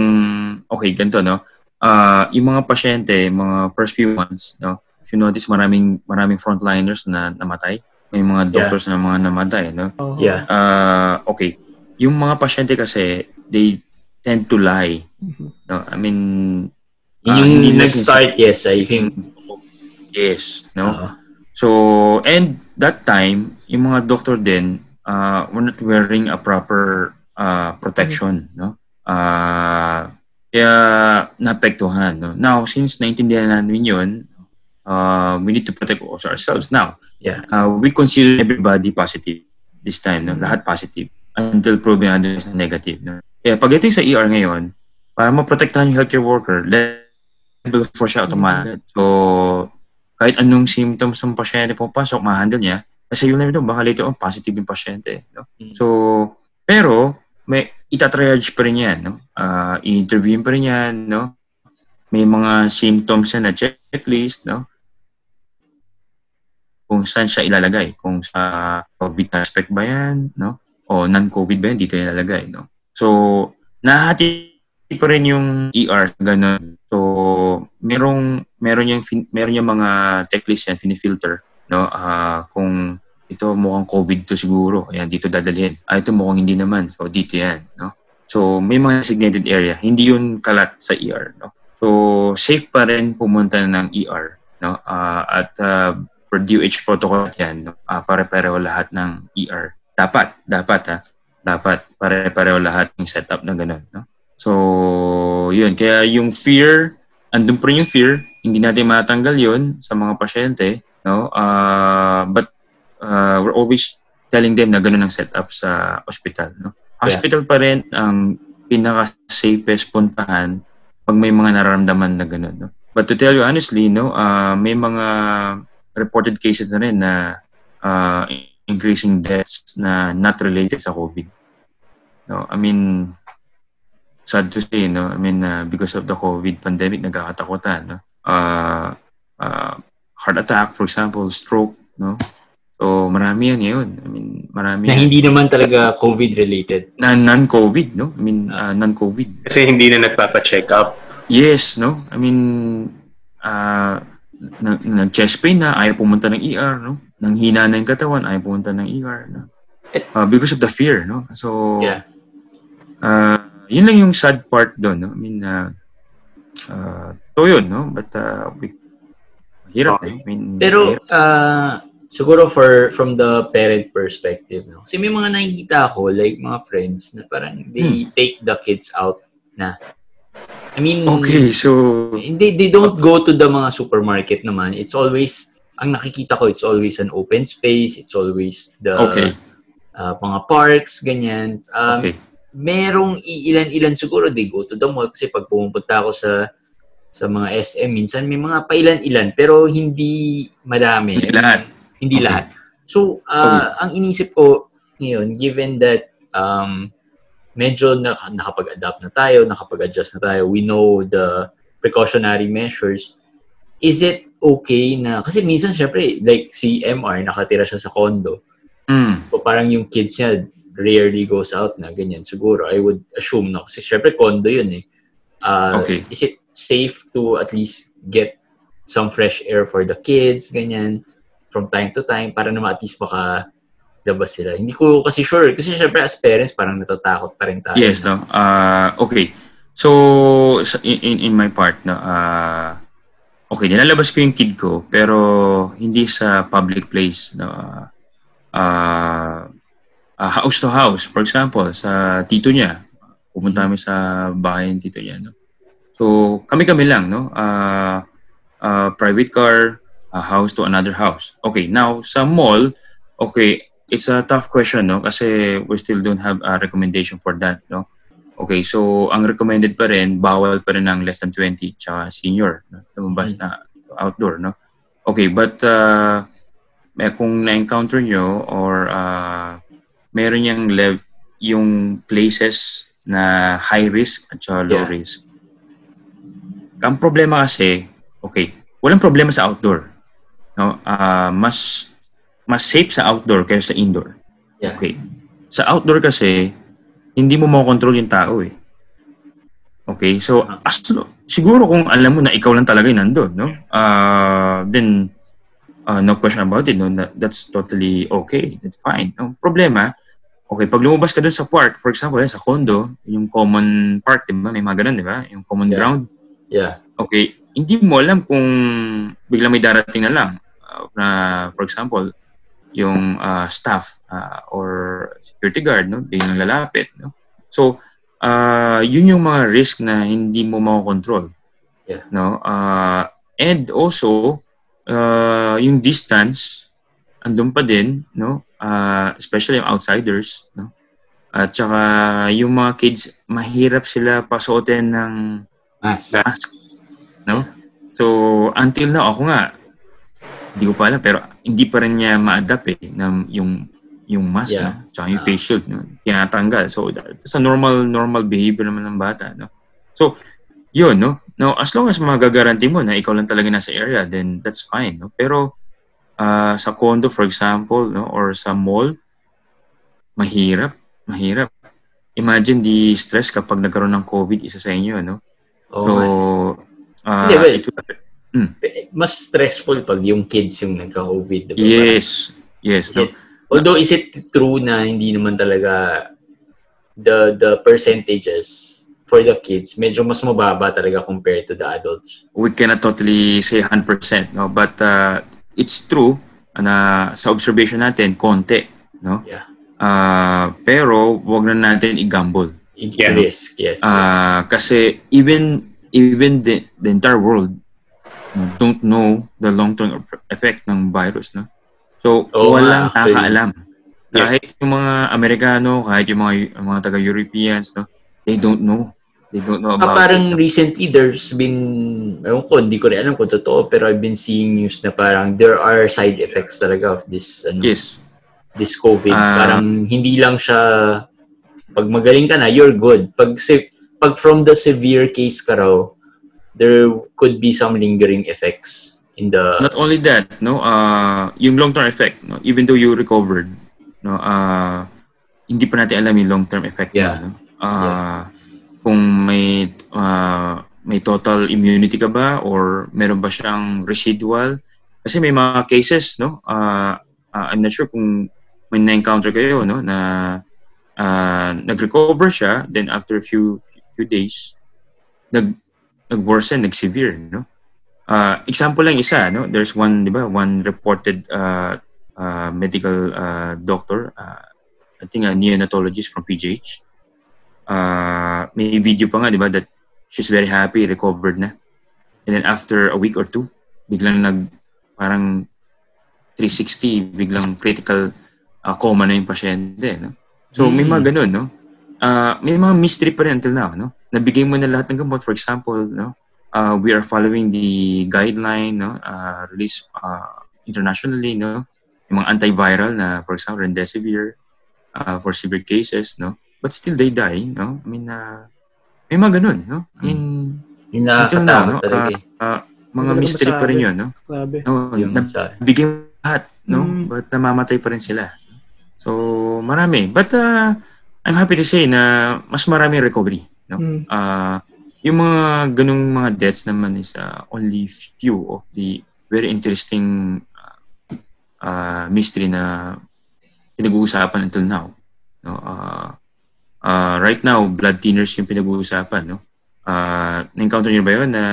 okay, ganito, no? Ah, yung mga pasyente, mga first few months, no? If you notice, maraming maraming frontliners na namatay. May mga
Yeah.
doctors na mga namatay, no?
Oo.
yeah.
Ah, okay. Yung mga pasyente kasi, they tend to lie.
Mhm.
No? I mean, ah,
yung
hindi na
nag-start, yes, I think.
Yes, no?
Oo.
So, and that time, yung mga doctor din, uh, were not wearing a proper uh, protection, no? Uh, kaya naapektuhan, no? Now, since naintindihan namin yun, uh, we need to protect also ourselves. Now,
Yeah.
uh, we consider everybody positive this time, no? Lahat positive until proven otherwise negative, no? Kaya pagdating sa ER ngayon, para maprotektahan yung healthcare worker, level 4 siya automatic. So, kahit anong symptoms ng pasyente pumapasok, ma-handle niya. Kasi yun na ito, baka later on, positive yung pasyente. No?
Mm.
So, pero, may itatriage pa rin yan. No? Uh, i-interview pa rin yan. No? May mga symptoms na checklist. No? Kung saan siya ilalagay. Kung sa COVID aspect ba yan. No? O non-COVID ba yan, dito ilalagay. No? So, nahati pa rin yung ER ganun. So, merong meron yung meron yung mga checklist yan filter no Ah, kung ito mukhang COVID to siguro. Ayan dito dadalhin. Ah ito mukhang hindi naman. So dito yan no? So may mga designated area. Hindi yun kalat sa ER no? So safe pa rin pumunta ng ER no? Ah, at uh, per DOH protocol yan no? Ah, pare-pareho lahat ng ER dapat dapat ha? Dapat pare-pareho lahat ng setup na ganun no? So, yun. Kaya yung fear, andun pa rin yung fear. Hindi natin matanggal yun sa mga pasyente. No? Uh, but uh, we're always telling them na ganun ang setup sa hospital. No? Hospital pa rin ang pinaka-safest puntahan pag may mga nararamdaman na ganun. No? But to tell you honestly, no, uh, may mga reported cases na rin na uh, increasing deaths na not related sa COVID. No, I mean, sad to say, no? I mean, uh, because of the COVID pandemic, nagkakatakutan, no? Uh, uh, heart attack, for example, stroke, no? So, marami yan ngayon. I mean, marami
Na
yan.
hindi naman talaga COVID-related.
Na non-COVID, no? I mean, uh, non-COVID.
Kasi hindi na nagpapa-check up.
Yes, no? I mean, uh, na- nag-chest pain na, ayaw pumunta ng ER, no? Nang hina na yung katawan, ayaw pumunta ng ER, no? Uh, because of the fear, no? So,
Yeah.
uh, yun lang yung sad part doon, no? I mean, uh, uh, to yun, no? But, uh, we, hirap,
Okay.
eh. I mean,
Pero,
hirap.
uh, siguro for from the parent perspective, no? Kasi may mga nakikita ako, like mga friends, na parang they take the kids out na. I mean,
okay, so,
Hindi, they don't go to the mga supermarket naman. It's always, ang nakikita ko, it's always an open space. It's always the
okay,
uh, mga parks, ganyan. Um,
okay.
Merong ilan-ilan siguro, they go to the mall. Kasi pag pumupunta ako sa sa mga SM, minsan may mga pailan-ilan. Pero hindi madami.
Hindi lahat.
Hindi
Okay.
lahat. So, uh, ang inisip ko ngayon, given that um, medyo na, nakapag-adapt na tayo, nakapag-adjust na tayo. We know the precautionary measures. Is it okay na, kasi minsan syempre, like si MR, nakatira siya sa condo.
Mm.
So parang yung kids niya rarely goes out na ganyan. Siguro, I would assume, no? Kasi syempre condo yun eh. Uh,
Okay.
Is it safe to at least get some fresh air for the kids, ganyan, from time to time, para naman at least maka labas sila. Hindi ko kasi sure. Kasi syempre as parents, parang natatakot pa rin tayo.
Yes, no. Uh, okay. So in in my part no, uh, okay, nilalabas ko yung kid ko pero hindi sa public place no. Uh, uh, uh, house to house, for example, sa tito niya. Pumunta kami sa bahay ng tito niya, no. So, kami-kami lang, no. Uh, uh, private car, a house to another house. Okay, now sa mall, okay, it's a tough question, no? Kasi we still don't have a recommendation for that, no? Okay, so ang recommended pa rin, bawal pa rin ng less than 20 tsaka senior, no? lumabas na outdoor, no? Okay, but uh, may kung na-encounter nyo or uh, meron yung lev yung places na high risk at saka low
Yeah.
risk. Ang problema kasi, okay, walang problema sa outdoor. No? Ah, mas mas safe sa outdoor kaysa sa indoor.
Yeah.
Okay. Sa outdoor kasi, hindi mo makontrol yung tao eh. Okay, so as, siguro kung alam mo na ikaw lang talaga yung nandun, no? Uh, then, uh, no question about it, no? That, that's totally okay. That's fine. No problema, okay, pag lumabas ka dun sa park, for example, eh, sa condo, yung common park, di ba? May mga ganun, di ba? Yung common
Yeah.
ground.
Yeah.
Okay, hindi mo alam kung biglang may darating na lang uh, na, for example, yung uh, staff uh, or security guard, no? Biglang lalapit, no? So, uh, yun yung mga risk na hindi mo makokontrol.
Yeah.
No? Uh, and also, uh, yung distance, andun pa din, no? Uh, especially yung outsiders, no? At saka yung mga kids, mahirap sila pasuotin ng
Mas.
mask. No? So, until now, ako nga, hindi ko pa alam, pero hindi pa rin niya ma-adapt eh, na yung yung mask,
Yeah.
no? Tsaka yung face shield, no? Tinatanggal. So, that's a normal, normal behavior naman ng bata, no? So, yun, no? Now, as long as magagaranti mo na ikaw lang talaga nasa area, then that's fine, no? Pero, ah, sa condo, for example, no? Or sa mall, mahirap, mahirap. Imagine the stress kapag nagkaroon ng COVID, isa sa inyo, no?
Oo
So,
nga.
uh,
Hindi, well,
it will-
mas stressful pag yung kids yung nagka-COVID. Diba?
yes, yes.
Parang- Although, is it true na hindi naman talaga the the percentages for the kids medyo mas mababa talaga compared to the adults?
we cannot totally say 100%, no? But uh, it's true na sa observation natin, konti, no?
Yeah.
Uh, pero wag na natin i-gamble.
Yeah.
Risk, yes.
Uh, kasi even even the, the entire world don't know the long-term effect ng virus, no? So,
Oo
walang
actually.
nakakaalam. Kahit yung mga Amerikano, kahit yung mga, yung mga taga-Europeans, no? They don't know. They don't know
Ah,
about
parang
it.
recently there's been, ewan ko, hindi ko rin alam kung totoo, pero I've been seeing news na parang there are side effects talaga of this, ano,
Yes.
this COVID.
Ah.
parang hindi lang siya, pag magaling ka na, you're good. Pag, se- pag from the severe case ka raw, there could be some lingering effects in the,
not only that no uh yung long term effect no even though you recovered no uh hindi pa natin alam yung long term effect
Yeah.
no? uh kung may uh, may total immunity ka ba or meron ba siyang residual kasi may mga cases no uh, uh, I'm not sure kung may na-encounter kayo no na uh, nag-recover siya then after a few few days nag nag-worsen nag-severe no uh, example lang isa, no? There's one, di ba, one reported uh, uh, medical uh, doctor, uh, I think a neonatologist from PGH. Uh, may video pa nga, di ba, that she's very happy, recovered na. And then after a week or two, biglang nag, parang 360, biglang critical uh, coma na yung pasyente, no? So, may mga ganun, no? Uh, may mga mystery pa rin until now, no? Nabigay mo na lahat ng gamot, for example, no? uh, we are following the guideline no uh, released uh, internationally no yung mga antiviral na for example remdesivir uh, for severe cases no but still they die, no? I mean, uh, may mga ganun, no? I mean,
Yung
until now, no?
talaga eh.
Uh, uh, mga
Hindi
mystery pa rin yun, no?
Grabe.
no
Yung
na,
sa,
bigyan lahat, no?
Mm.
But namamatay pa rin sila. So, marami. But uh, I'm happy to say na mas marami recovery, no?
Mm.
Uh, yung mga ganung mga deaths naman is uh, only few of the very interesting uh, uh, mystery na pinag-uusapan until now. No, uh, uh, right now, blood thinners yung pinag-uusapan. No? Uh, na-encounter niyo ba yun na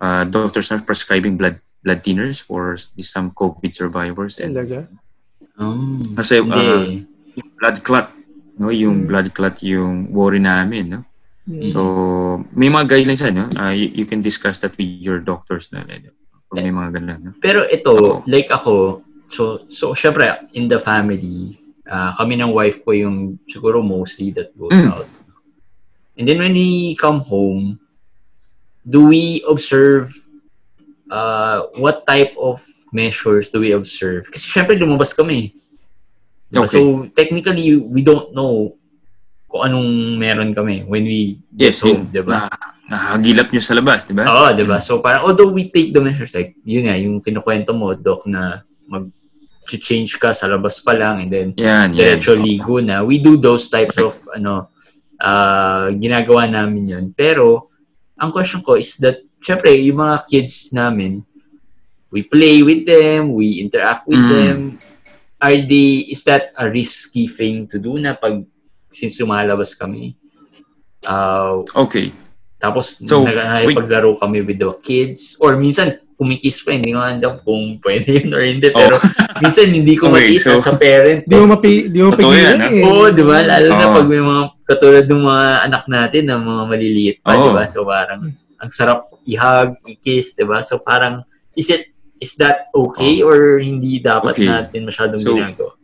uh, doctors are prescribing blood blood thinners for these some COVID survivors and
Talaga.
um,
kasi uh, yung blood clot no yung
Mm.
blood clot yung worry namin no
Mm.
So, may mga guidelines ano, uh, you, you can discuss that with your doctors na pag may mga ganun. No?
Pero ito,
Oo.
like ako, so, so syempre, in the family, ah, kami ng wife ko yung siguro mostly that goes
Mm.
out. And then when we come home, do we observe uh, what type of measures do we observe? Kasi syempre lumabas kami. Diba?
Okay.
So technically, we don't know kung anong meron kami when we get
Yes,
home,
yun.
diba?
Na, nakagilap nyo sa labas, di ba?
Oo, di ba? So parang, although we take the measures, like, yun nga, yung kinukwento mo, Doc, na mag-change ka sa labas pa lang and then
Yan, yan.
diretso ligo na. We do those types of, ano, uh, ginagawa namin yun. Pero, ang question ko is that, syempre, yung mga kids namin, we play with them, we interact with
Mm.
them. Are they, is that a risky thing to do na pag, since lumalabas kami? Uh,
Okay.
tapos,
So,
nagpaglaro kami with the kids. Or minsan, kumikiss pa, hindi ko alam kung pwede yun or hindi. Pero minsan, hindi ko
Oh. Okay, so-
sa parent.
Di mo mapi, di mo pigilan
yan, ah.
eh.
Oo, di ba? Lalo na
Oo.
pag may mga, katulad ng mga anak natin na mga maliliit pa,
Oo.
di ba? So parang, ang sarap i-hug, i-kiss, di ba? So parang, is it, is that okay or hindi dapat
Okay.
natin masyadong
So,
ginagawa?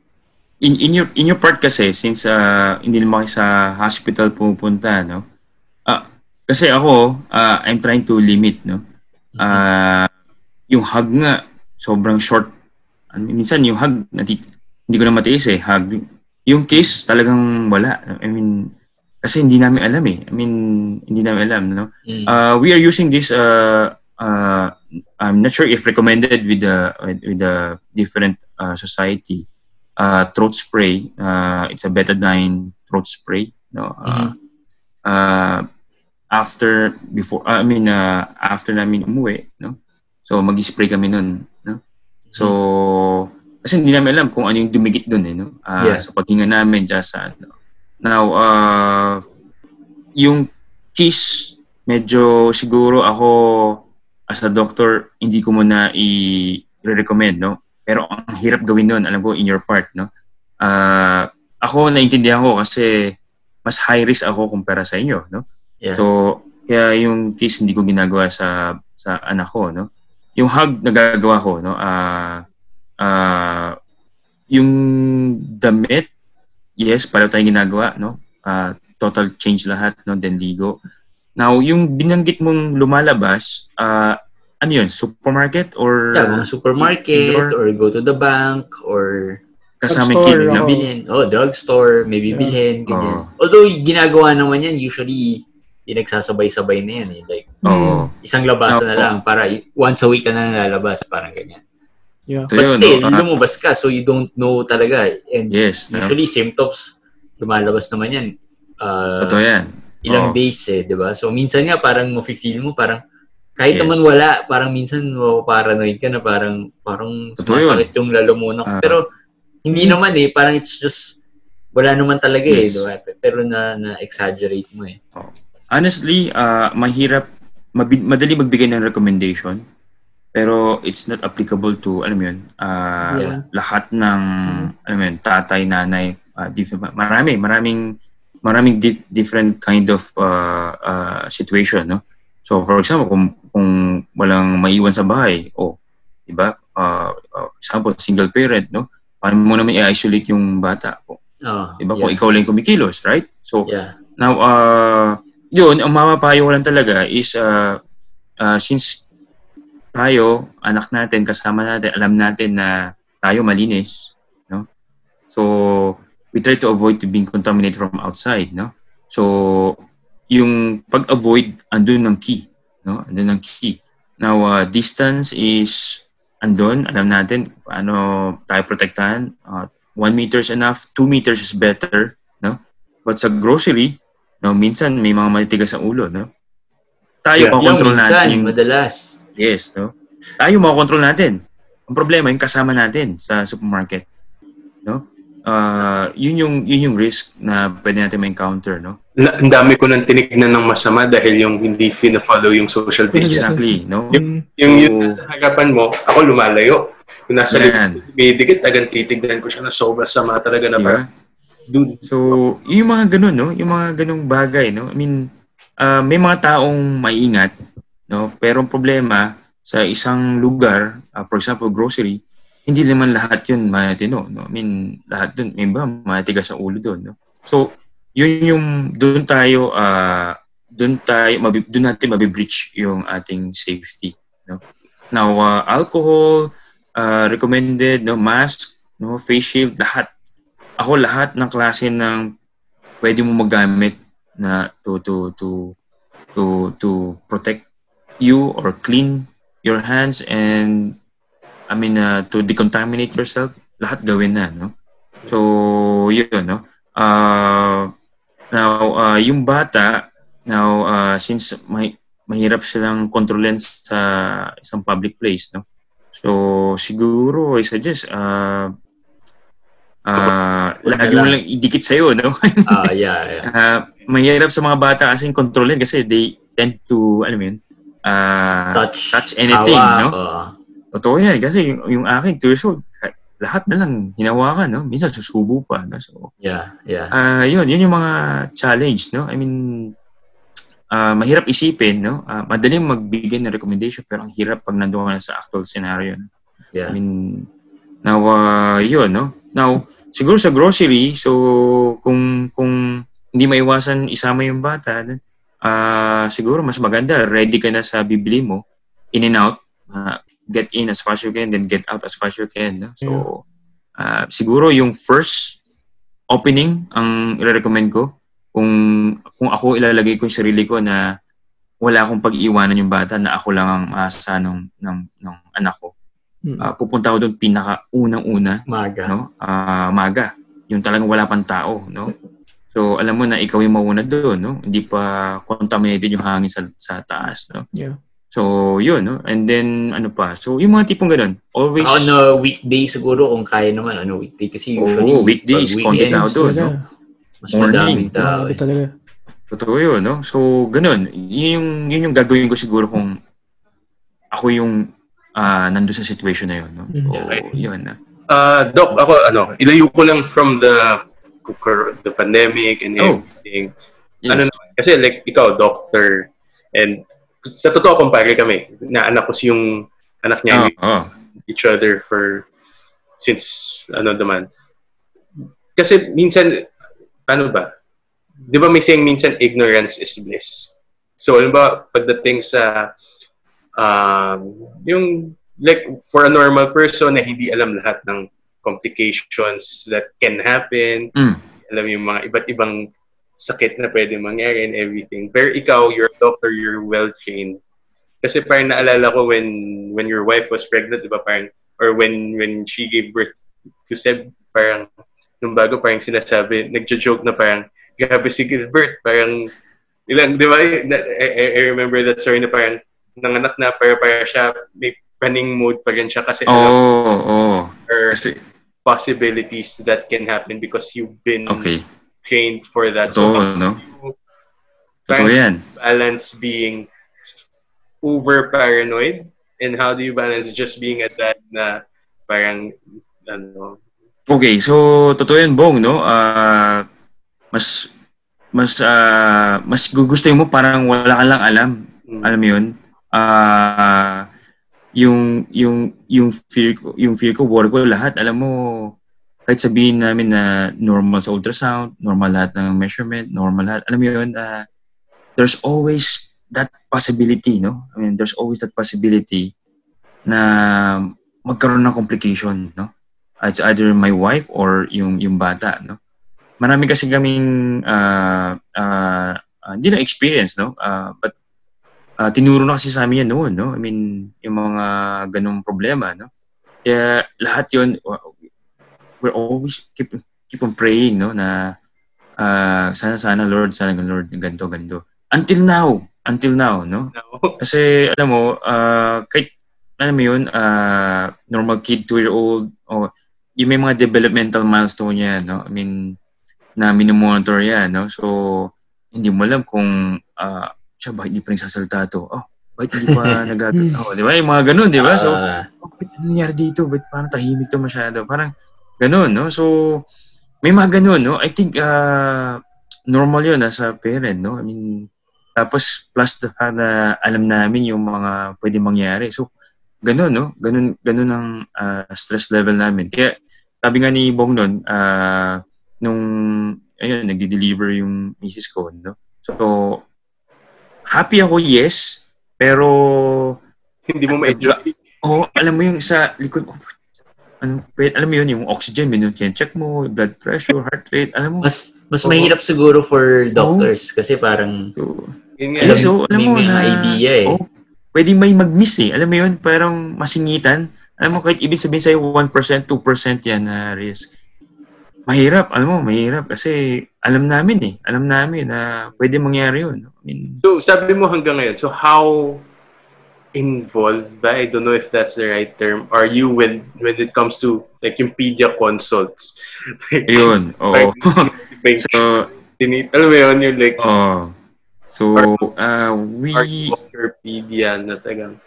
In, in your in your part kasi since uh, hindi naman kayo sa hospital pumupunta no. Ah, kasi ako uh, I'm trying to limit no. Ah, yung hug nga sobrang short. Ano, minsan yung hug nati, hindi ko na matiis eh hug. Yung kiss talagang wala. I mean kasi hindi namin alam eh. I mean hindi namin alam no.
Mm.
Uh, we are using this. Uh, uh, I'm not sure if recommended with the with, with the different uh, society. Uh, throat spray. Uh, it's a betadine throat spray. No. Uh, uh, after before. I mean uh, after namin umuwi. No. So mag-spray kami nun. No. So kasi hindi namin alam kung ano yung dumikit dun eh. No. Uh,
Yeah.
Sa paghinga namin. Just, sa ano. Now, uh, yung kiss, medyo siguro ako as a doctor, hindi ko muna i-recommend, no? Pero ang hirap gawin nun, alam ko, in your part, no? Ah, ako, naintindihan ko kasi mas high risk ako kumpara sa inyo, no?
Yeah.
So, kaya yung kiss hindi ko ginagawa sa sa anak ko, no? Yung hug nagagawa ko, no? Ah, ah, yung damit, yes, para tayong ginagawa, no? Ah, total change lahat, no? Then ligo. Now, yung binanggit mong lumalabas, ah, ano yun? Supermarket or
yeah, mga supermarket
Indoor?
or go to the bank or
kasama
Drugstore,
kid, no?
bilhin. Oh, drugstore, maybe
Yeah.
bilhin, ganyan.
Oo.
Although, ginagawa naman yan, usually, pinagsasabay-sabay na yan eh. Like,
Oo.
isang labasan na
Oo.
lang para once a week ka na lalabas, parang ganyan.
Yeah.
So,
But
yun,
still,
no? Ah,
lumabas ka, so you don't know talaga. And
yes, no?
usually, symptoms, lumalabas naman yan. Uh,
Totoo yan.
ilang
Oo.
days eh, di ba? So, minsan nga, parang mafe-feel mo, parang, kahit
Yes.
naman wala, parang minsan paranoid ka na parang, parang sumasakit yung lalamunan ko.
Ah.
Pero, hindi naman eh, parang it's just, wala naman talaga eh,
Yes.
di ba? Pero na, na-exaggerate mo eh.
Honestly, ah, mahirap, mabi- madali magbigay ng recommendation. Pero it's not applicable to, alam mo yun, ah,
Yeah.
lahat ng, alam mo yun, tatay, nanay, ah, different, marami, maraming, maraming di- different kind of ah, ah, situation, no? So, for example, kung, kung walang maiwan sa bahay, o, di ba? Ah, ah, example, single parent, no? Paano mo naman i-isolate yung bata? Kung,
Oh,
di ba?
yeah.
Kung ikaw lang kumikilos, right? So,
yeah.
Now, uh, yun, ang mapapayo ko lang talaga is, uh, uh, since tayo, anak natin, kasama natin, alam natin na tayo malinis, no? So, we try to avoid to being contaminated from outside, no? So, yung pag-avoid, andun ng key, no? Andun ng key. Now, uh, distance is andun. Alam natin paano tayo protektahan. Uh, one meter is enough. Two meters is better, no? But sa grocery, no, minsan may mga matitigas sa ulo, no? Tayo
Yeah.
yeah. control
minsan,
natin yung
madalas.
Yes, no? Tayo makontrol natin. Ang problema, yung kasama natin sa supermarket. No? Uh, yun yung yun yung risk na pwede natin ma-encounter, no?
Na, ang dami ko nang tinignan ng masama dahil yung hindi fina-follow yung social distance.
Exactly, no?
Yung yun
So-
nasa harapan mo, ako lumalayo. Yung nasa likod, dumidikit, tagang titignan ko siya na sobra sama talaga na parang, dude,
So, yung mga ganun, no? Yung mga ganung bagay, no? I mean, uh, may mga taong maiingat, no? Pero ang problema, sa isang lugar, uh, for example, grocery, hindi naman lahat yun matino, no? I mean, lahat dun, may ba, matigas sa ulo dun, no? So, yun yung, doon tayo, uh, doon tayo, mabi, doon natin mabibreach yung ating safety, no? Now, uh, alcohol, uh, recommended, no? Mask, no? Face shield, lahat ako lahat ng klase ng pwede mo magamit na to to to to to protect you or clean your hands and I mean uh, to decontaminate yourself lahat gawin na no so yun no uh, now uh, yung bata now uh, since may mahirap silang kontrolin sa isang public place no so siguro I suggest uh,
na
lagi mo
lang.
idikit sa'yo, no?
Ah, yeah, yeah.
Ah, mahirap sa mga bata kasi kontrolin kasi they tend to, alam mo yun, ah,
Touch.
touch anything,
hawa,
no?
oo.
Totoo yan. Kasi yung, yung akin, two years old, ka- lahat na lang hinawakan, no? Minsan susubo pa, no? So,
yeah, yeah.
ah yun, yun yung mga challenge, no? I mean, ah mahirap isipin, no? Ah, madaling magbigay ng recommendation pero ang hirap pag nandoon ka na sa actual scenario. No? I
Yeah.
mean, now, uh, yun, no? Now, siguro sa grocery, so kung kung hindi maiwasan isama yung bata, ah siguro mas maganda, ready ka na sa bibili mo, in and out, ah, get in as fast as you can, then get out as fast as you can. No? So, ah, siguro yung first opening ang i-recommend ko, kung kung ako ilalagay ko yung sarili ko na wala akong pag-iwanan yung bata na ako lang ang maasa ng, ng, ng anak ko.
Mm.
Ah, pupunta ako doon pinaka unang-una,
Maga.
no? Ah, maga. Yung talagang wala pang tao, no? So, alam mo na ikaw yung mauna doon, no? Hindi pa contaminated yung hangin sa, sa taas, no?
Yeah.
So, yun, no? And then, ano pa? So, yung mga tipong ganun. Always,
On a weekday siguro kung kaya naman, ano, weekday. Kasi usually,
weekdays,
pag
konti tao
weekends,
doon, no?
Mas
Morning.
madaming tao. Eh.
talaga.
Totoo yun, no? So, ganun. Yun yung, yun yung gagawin ko siguro kung ako yung ah nandun sa situation na yun, no? So,
Okay.
yun, na.
Ah, Doc, ako, ano, ilayo ko lang from the the pandemic and
Oh.
everything.
Yes.
Ano naman, kasi like, ikaw, doctor, and sa totoo, kumpare kami, na anak ko si yung anak niya,
Oh, oh.
each other for, since, ano naman. Kasi minsan, ano ba, di ba may saying minsan, ignorance is bliss. So, ano ba, pagdating sa, um, yung, like, for a normal person na hindi alam lahat ng complications that can happen,
Mm.
alam yung mga iba't ibang sakit na pwede mangyari and everything. Pero ikaw, you're a doctor, you're well-trained. Kasi parang naalala ko when when your wife was pregnant, di ba, parang, or when when she gave birth to Seb, parang, nung bago, parang sinasabi, nagjo-joke na parang, grabe si Gilbert, parang, ilang, di ba, I, I- remember that story na parang, nanganak na, para para siya, may running mode pa rin siya kasi alam
Oh, oh.
her
Kasi,
possibilities that can happen because you've been
okay.
Trained for that. So,
Totoo, no?
you
Totoo yan.
balance being over paranoid and how do you balance just being a dad na parang ano
Okay, so totoo yan, Bong, no? Ah, mas mas ah, mas gugustuhin mo parang wala ka lang alam.
mm,
Alam mo 'yun? Ah, yung yung yung fear ko, yung fear ko, worry ko lahat, alam mo kahit sabihin namin na normal sa ultrasound, normal lahat ng measurement, normal lahat. Alam mo 'yun, ah, there's always that possibility, no? I mean, there's always that possibility na magkaroon ng complication, no? It's either my wife or yung yung bata, no? marami kasi kaming uh, uh, uh, na experience, no? Uh, but uh, tinuro na kasi sa amin yan noon, no? I mean, yung mga ganung problema, no? Kaya lahat yon we're always keep keep on praying, no? Na uh, sana sana Lord, sana Lord, ganto ganto. Until now, until now, no? Kasi alam mo, uh, kahit alam mo yun, uh, normal kid, two-year-old, o yung may mga developmental milestone yan, no? I mean, na minomonitor yan, no? So, hindi mo alam kung uh, siya, bakit hindi pa nagsasalita to? Oh, bakit hindi pa nagagawin? oh, di ba? Yung mga ganun, di ba? So, uh, oh, bakit nangyari dito? Bakit parang tahimik to masyado? Parang ganun, no? So, may mga ganun, no? I think uh, normal yun as a parent, no? I mean, tapos plus the fact na alam namin yung mga pwede mangyari. So, ganun, no? Ganun, ganun ang uh, stress level namin. Kaya, sabi nga ni Bong nun, uh, nung, ayun, nagdi-deliver yung misis ko, no? So, happy ako, yes, pero...
Hindi mo ma-enjoy.
Oo, oh, alam mo yung sa likod, oh, ano, alam mo yun, yung oxygen, minun check mo, blood pressure, heart rate, alam mo.
Mas mas oh, mahirap siguro for doctors oh, kasi parang
so, yun nga, alam, so, alam mo na, idea eh. Oh, pwede may mag-miss eh. Alam mo yun, parang masingitan. Alam mo, kahit ibig sabihin sa'yo 1%, 2% yan na risk. Mahirap, alam mo, mahirap. Kasi alam namin eh. Alam namin na pwede mangyari yun. I mean,
so, sabi mo hanggang ngayon, so how involved ba? I don't know if that's the right term. Are you when when it comes to like yung pedia consults?
yun, oo.
so, tinit, alam mo yun, yung like,
oh. So, uh, we...
Are you na tagang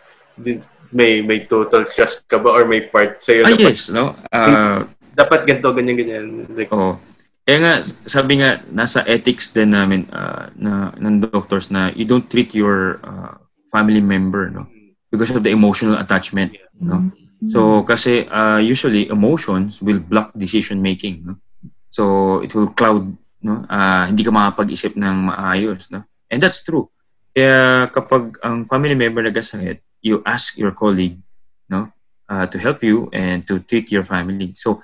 may may total trust ka ba or may part sa'yo?
Ah, yes, no? Uh,
dapat ganito, ganyan, ganyan. Like,
oh. Kaya nga, sabi nga, nasa ethics din namin uh, na, ng doctors na you don't treat your uh, family member, no? Because of the emotional attachment, no? So, kasi uh, usually emotions will block decision making, no? So, it will cloud, no? Uh, hindi ka makapag-isip ng maayos, no? And that's true. Kaya kapag ang family member nagkasakit, you ask your colleague no, uh, to help you and to treat your family. So,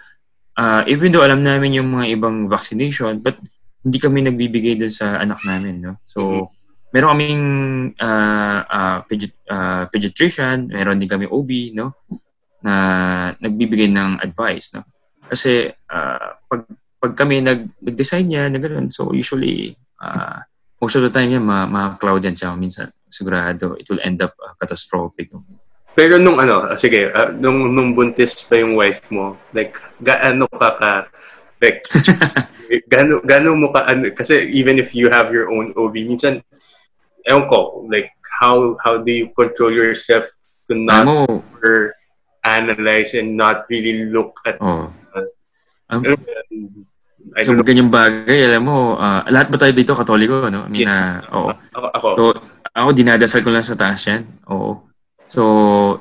uh, even though alam namin yung mga ibang vaccination, but hindi kami nagbibigay dun sa anak namin. No? So, mm-hmm. Meron kaming uh, uh, pedi- uh, pediatrician, meron din kami OB, no? na nagbibigay ng advice. No? Kasi uh, pag, pag kami nag, nag-design niya na ganun, so usually uh, most of the time yan, ma, ma-cloud yan siya. Minsan, sigurado, it will end up uh, catastrophic.
Pero nung ano, sige, uh, nung, nung buntis pa yung wife mo, like, gaano ka ka, like, gaano, gaano mo ka, ano, kasi even if you have your own OB, minsan, ewan ko, like, how, how do you control yourself to not
ano,
analyze and not really look at
oh. Uh, um, I so, ganyang bagay, alam mo, uh, lahat ba tayo dito katoliko, no? I mean, yeah. uh, oo.
Ako, ako.
So, ako dinadasal ko lang sa taas yan. Oo. So,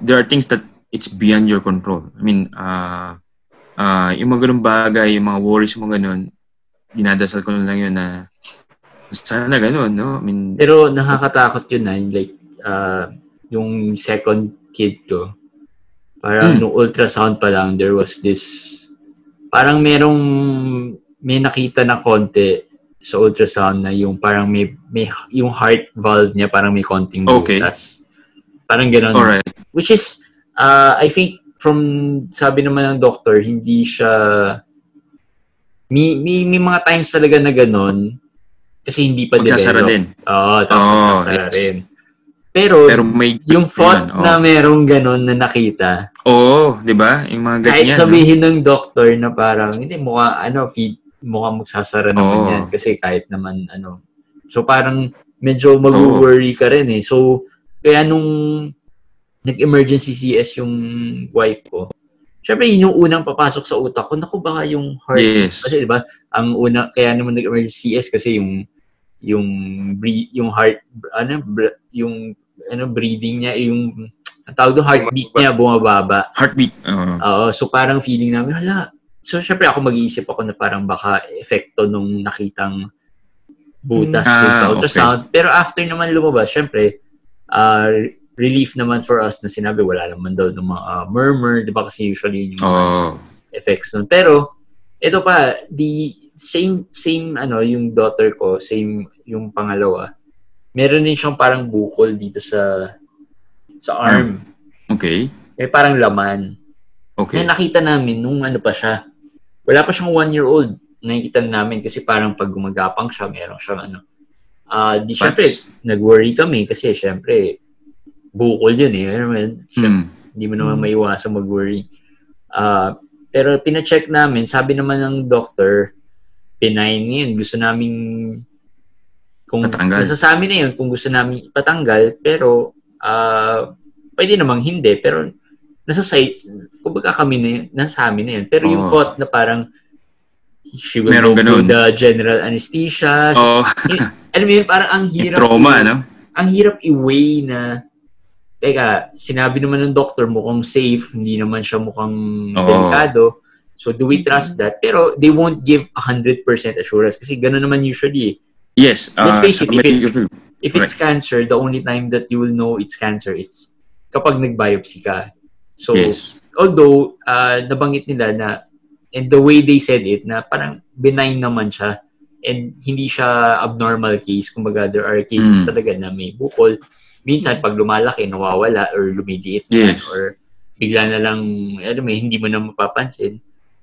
there are things that it's beyond your control. I mean, uh, uh, yung mga ganun bagay, yung mga worries mo ganun, dinadasal ko lang yun na sana ganun, no? I mean,
Pero nakakatakot yun na, like, uh, yung second kid ko, parang hmm. no ultrasound pa lang, there was this, parang merong may nakita na konti sa ultrasound na yung parang may, may yung heart valve niya parang may konting
butas.
Okay. Parang gano'n.
Alright.
Which is, uh, I think, from sabi naman ng doctor, hindi siya, may, may, may mga times talaga na gano'n, kasi hindi pa
Magsasara
develop.
din.
Oo, tapos oh, magsasara yes. rin. Pero,
Pero may,
yung thought oh. na merong ganun na nakita.
Oo, oh, di ba? Yung mga ganyan.
Kahit sabihin no? ng doctor na parang, hindi, mukha, ano, feed, mukhang magsasara naman oh. yan kasi kahit naman ano. So parang medyo mag-worry ka rin eh. So kaya nung nag-emergency CS yung wife ko, syempre yun yung unang papasok sa utak ko. Naku baka yung heart.
Yes.
Kasi di ba ang una, kaya naman nag-emergency CS kasi yung yung breathe, yung heart ano yung ano breathing niya yung ang tawag doon heartbeat niya bumababa.
Heartbeat. Uh-huh.
Oo, so parang feeling namin, hala, So, syempre ako mag-iisip ako na parang baka epekto nung nakitang butas ah, din sa ultrasound. Okay. Pero after naman lumabas, syempre, uh, relief naman for us na sinabi wala naman daw ng mga uh, murmur, di ba kasi usually yung
oh.
effects nun. Pero, ito pa, the same, same, ano, yung daughter ko, same yung pangalawa. Meron din siyang parang bukol dito sa sa arm.
Okay.
May parang laman.
Okay.
Na nakita namin nung ano pa siya. Wala pa siyang one-year-old. Nakikita namin kasi parang pag gumagapang siya, meron siyang ano. Ah, di syempre,
Pats.
nag-worry kami kasi syempre, bukol yun eh. Syempre,
Hmm.
hindi mo naman maiwasan mag-worry. Ah, pero pina-check namin, sabi naman ng doctor, benign yun. Gusto namin kung
Patanggal.
nasa sa amin na yun, kung gusto namin ipatanggal, pero ah, pwede namang hindi, pero nasa site, kumbaga kami na yun, nasa amin na yun. Pero yung
Oo.
thought na parang she will
Merong
go through
ganun.
the general anesthesia.
Oh,
Alam mo yun, parang ang
yung
hirap
trauma,
i-
no?
ang hirap i-weigh na teka, sinabi naman ng doctor mukhang safe, hindi naman siya mukhang delikado. So do we trust that? Pero they won't give 100% assurance kasi gano'n naman usually. eh.
Yes.
Let's
uh,
face it, if it's- If it's cancer, the only time that you will know it's cancer is kapag nag-biopsy ka. So
yes.
although uh, nabanggit nila na and the way they said it na parang benign naman siya and hindi siya abnormal case kumbaga there are cases
Mm.
talaga na may bukol minsan pag lumalaki nawawala or lumiliit
Yes.
or bigla na lang alam mo hindi mo na mapapansin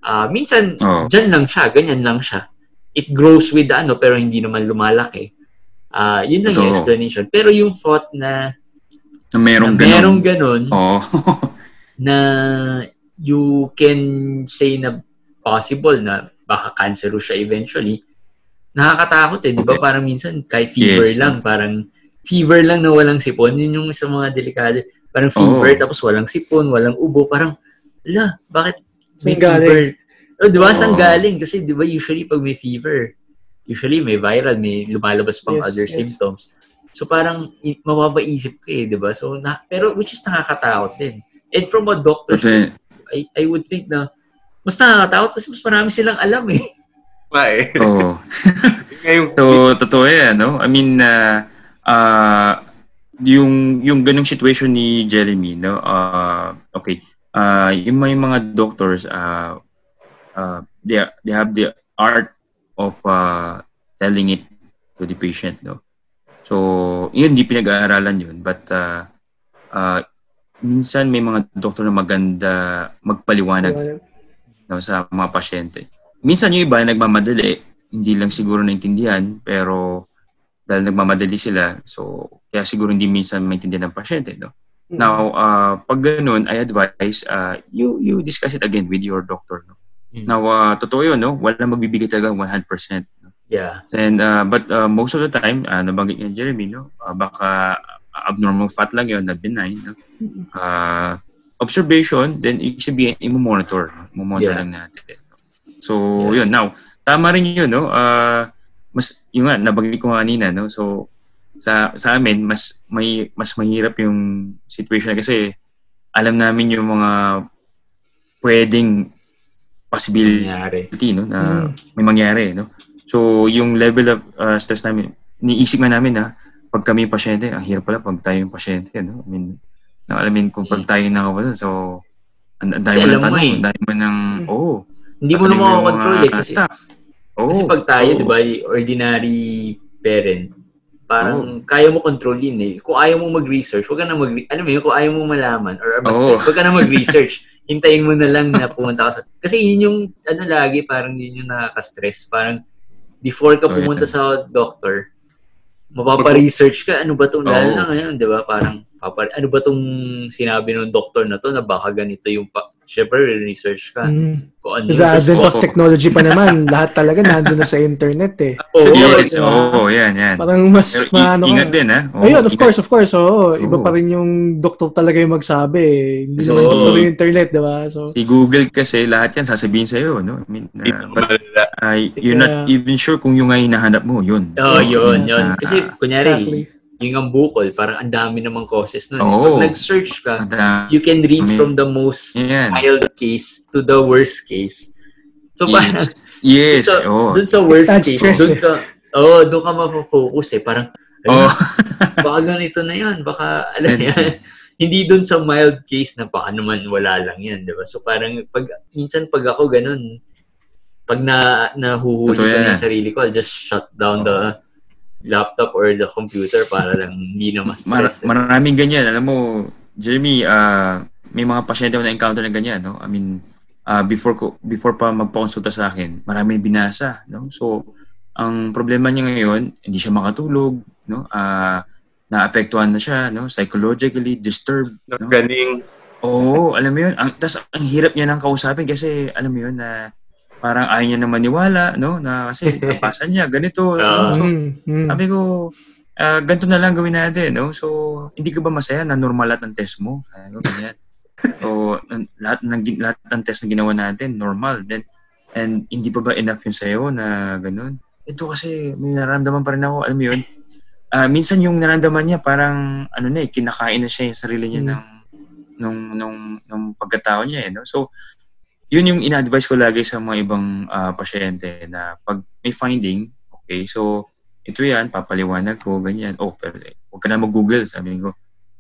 Ah minsan
Oh.
dyan lang siya ganyan lang siya it grows with the ano pero hindi naman lumalaki Ah yun lang yung
Totoo.
explanation pero yung thought na,
Na merong
na
ganun.
merong ganun
Oh.
na you can say na possible na baka cancerous siya eventually, nakakatakot eh. Di ba?
Okay.
Parang minsan, kahit fever
Yes.
lang, parang fever lang na walang sipon. Yun yung sa mga delikado. Parang fever,
Oo.
tapos walang sipon, walang ubo. Parang, ala, bakit may fever? Oh, di ba?
Oo.
Saan galing? Kasi di ba usually pag may fever, usually may viral, may lumalabas pang
Yes,
other
yes.
symptoms. So parang i- mapapaisip ko eh, di ba? So, na, pero which is nakakatakot din. And from a doctor's
But, uh,
I, I would think na mas nakakatakot kasi mas marami silang alam eh.
Ma eh.
oh.
Ngayong,
So, totoo yan, no? I mean, uh, uh, yung, yung ganung situation ni Jeremy, no? Uh, okay. Uh, yung may mga doctors, uh, uh, they, they have the art of uh, telling it to the patient, no? So, yun, hindi pinag-aaralan yun. But, uh, uh, minsan may mga doktor na maganda magpaliwanag no, sa mga pasyente. Minsan yung iba nagmamadali, hindi lang siguro naintindihan, pero dahil nagmamadali sila, so kaya siguro hindi minsan maintindihan ng pasyente. No? Now, uh, pag ganun, I advise uh, you you discuss it again with your doctor. No?
Mm.
Now, uh, totoo yun, no? wala magbibigay talaga 100%. No?
Yeah.
And, uh, but uh, most of the time, uh, nabanggit niya Jeremy, no? uh, baka abnormal fat lang yun na benign. No? Uh, observation, then ibig sabihin, i-monitor. No? I-monitor
Yeah.
lang natin. So, yun. Now, tama rin yun, no? Uh, mas, yung nga, nabanggit ko nga kanina, no? So, sa sa amin, mas may mas mahirap yung situation kasi alam namin yung mga pwedeng possibility
Nangyari.
no, na
Mm.
may mangyari, no? So, yung level of uh, stress namin, niisip nga namin na pag kami yung pasyente, ang hirap pala pag tayo yung pasyente, no? I mean, na, alam mo, kung pag tayo yung nakawala, so, ang ang dami mo ng tanong,
eh.
ang dami mo ng, oo.
Hindi mo na makakontrol eh. Kasi,
staff. Oo,
kasi pag tayo,
oo.
di ba, ordinary parent, parang kaya mo kontrolin eh. Kung ayaw mo mag-research, wag ka na mag Alam mo yun, kung ayaw mo malaman or
Oo.
stress, wag ka na mag-research. Hintayin mo na lang na pumunta ka sa... Kasi yun yung, ano lagi, parang yun yung nakaka-stress. Parang, before ka pumunta
yan.
sa doctor, mapapa-research ka, ano ba itong, lalo
Oo.
na ngayon, di ba? Parang, papa, ano ba itong sinabi ng doctor na to na baka ganito yung, pa, syempre, research ka.
Mm.
Kung ano
the advent of technology pa naman, lahat talaga nandun na sa internet eh.
Oo,
Yes,
diba?
oo, yan, yan.
Parang mas
Pero
maano
ingat din, ha? Oo,
Ayun, of
ingat.
course, of course. Oo, iba
Oo.
pa rin yung doktor talaga yung magsabi. eh. Hindi
So,
naman doktor yung internet, di ba? So,
Si Google kasi, lahat yan sasabihin sa'yo, no? I mean, uh, but uh, you're not even sure kung yung nga hinahanap mo, yun.
Oo, yun, yun.
Ah,
Kasi, kunyari,
exactly.
Yung ang bukol, parang ang dami namang causes nun.
Oo.
Pag nag-search ka,
Ada,
you can read
May-
from the most
yan.
mild case to the worst case. So, parang,
Yes,
dun sa,
oo.
dun sa worst
That's
case,
stress
dun ka, oh, dun ka mapafocus eh. Parang, ayun, baka ganito na yan. Baka, alam yan. Hindi dun sa mild case na baka naman wala lang yan, di ba? So parang, pag, minsan pag ako ganun, pag na nahuhuli ko ng sarili ko, I'll just shut down the laptop or the computer para lang hindi na mas
Mar-
stress.
maraming ganyan. Alam mo, Jeremy, ah, may mga pasyente ako na encounter na ganyan, no? I mean, ah, before ko before pa magpakonsulta sa akin, maraming binasa, no? So, ang problema niya ngayon, hindi siya makatulog, no? Ah, naapektuhan na siya, no? Psychologically disturbed, no?
Ganing.
Oo, alam mo yun. Ang, tas, ang hirap niya nang kausapin kasi, alam mo yun, na parang ayaw niya na maniwala, no? Na kasi, napasan niya, ganito. no?
Oo.
So,
Mm, mm.
sabi ko, ah, ganito na lang gawin natin, no? So, hindi ka ba masaya na normal lahat ng test mo? Ko, ganyan. So, lahat ng, lahat ng test na ginawa natin, normal. Then, and hindi pa ba enough yun sa'yo na ganun? Ito kasi, may nararamdaman pa rin ako, alam mo yun, ah, minsan yung nararamdaman niya, parang, ano na eh, kinakain na siya yung sarili niya
Mm.
ng, nung, nung, nung pagkatao niya, eh, no? So, yun yung ina-advise ko lagi sa mga ibang ah, pasyente na pag may finding, okay, so, ito yan, papaliwanag ko, ganyan. Oh, pero eh, huwag ka na mag-google, sabi ko.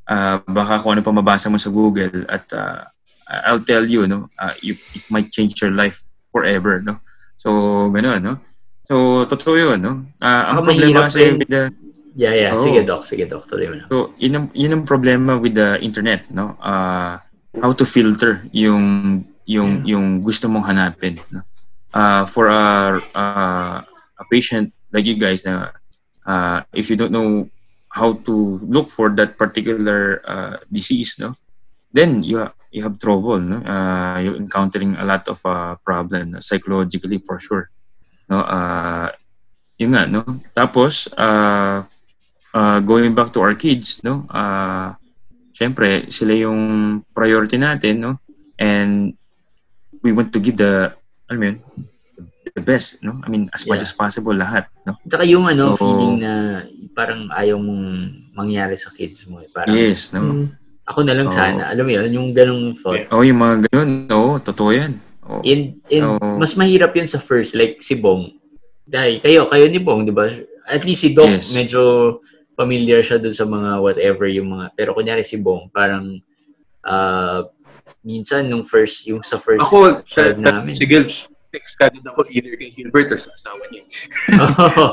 Ah, baka kung ano pa mabasa mo sa Google at ah, I'll tell you, no, ah, you, it might change your life forever, no? So, gano'n, no? So, totoo yun, no? Ah, ang
Baka
problema kasi with the,
Yeah, yeah.
Oo.
Sige, Doc. Sige, Doc. Tuloy mo na.
So, yun ang, yun ang problema with the internet, no? Uh, how to filter yung yung yung gusto mong hanapin, no? Uh, for a uh, a patient like you guys na uh, if you don't know how to look for that particular uh, disease, no? Then you ha- you have trouble, no? Uh, you're encountering a lot of uh, problem no? psychologically for sure. No? Uh, yun nga, no? Tapos, uh, uh, going back to our kids, no? Uh, Siyempre, sila yung priority natin, no? And we want to give the, alam mo yun, the best, no? I mean, as much
Yeah.
as possible, lahat, no?
Tsaka yung ano,
Oo.
feeling na parang ayaw mong mangyari sa kids mo. eh. Parang
Yes, no?
Mm.
ako na lang
Oo.
sana. Alam mo yun, yung ganong thought.
Oh, yung mga ganun, oo, totoo yan. Oh.
And, and
Oo.
mas mahirap yun sa first, like si Bong. Dahil kayo, kayo ni Bong, di ba? At least si Doc,
Yes.
medyo familiar siya dun sa mga whatever yung mga, pero kunyari si Bong, parang ah minsan nung first, yung sa first
Ako,
child
sa,
namin.
si Gil, text ka din ako either kay Gilbert or sa asawa niya.
Oo.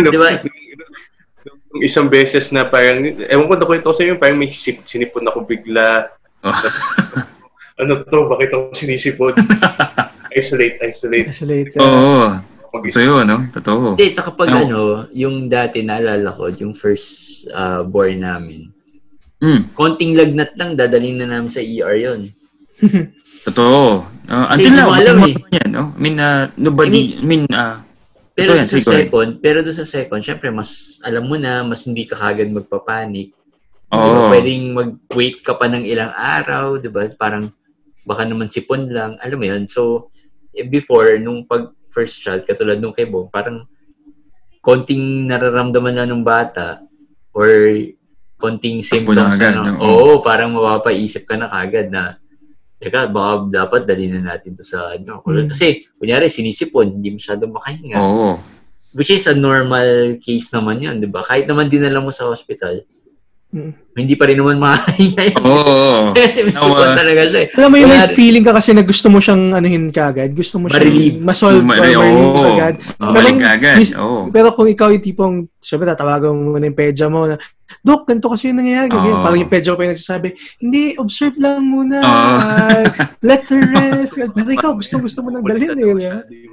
Ano,
Di ba?
Yung isang beses na parang, ewan ko na kwento ko sa inyo, parang may sip, sinipon ako bigla.
Oh.
ano to, bakit ako sinisipon? isolate, isolate.
Isolated.
Oo,
Mag-isa.
totoo yun, no? Totoo.
Hindi, tsaka pag
Oo.
ano, yung dati naalala ko, yung first ah, born namin,
Mm,
konting lagnat lang, dadalhin na namin sa ER yun.
Totoo. Uh,
Kasi
until
hindi
now,
alam
ano
eh.
yan, no? I mean, uh, nobody, I mean, uh,
Pero
Ito
doon
yan,
sa second, pero doon sa second, syempre mas alam mo na, mas hindi ka kagad magpapanik. Di ba?
oo.
Pwedeng mag-wait ka pa ng ilang araw, di ba? Parang baka naman sipon lang. Alam mo yun? So, eh, before, nung pag first child, katulad nung kay Bong, parang konting nararamdaman na ng bata or konting
Takbo na
symptoms
agad,
na,
no?
oo, parang mapapaisip ka na kagad na teka, baka dapat dali na natin to sa ano.
Mm.
Kasi, kunyari, sinisipon, hindi masyado makahinga.
Oo.
Which is a normal case naman yun, di ba? Kahit naman dinala mo sa hospital,
Mm.
hindi pa rin naman makahinga yun.
Oo.
Kasi may sipon talaga siya eh.
Alam mo yung may
Wala-
feeling ka kasi na gusto mo siyang anuhin kagad. Gusto mo siyang ma-solve or
Ma-
ma-relieve
oo.
agad.
Ka agad.
Pero kung ikaw yung tipong, syempre tatawagan mo na yung pedya mo na, Dok, ganito kasi yung nangyayari.
Oo.
Parang yung pedya mo pa yung nagsasabi, hindi, observe lang muna.
Oo.
Ah, let her rest. Pero ikaw, gusto gusto mo nang dalhin eh.
Yung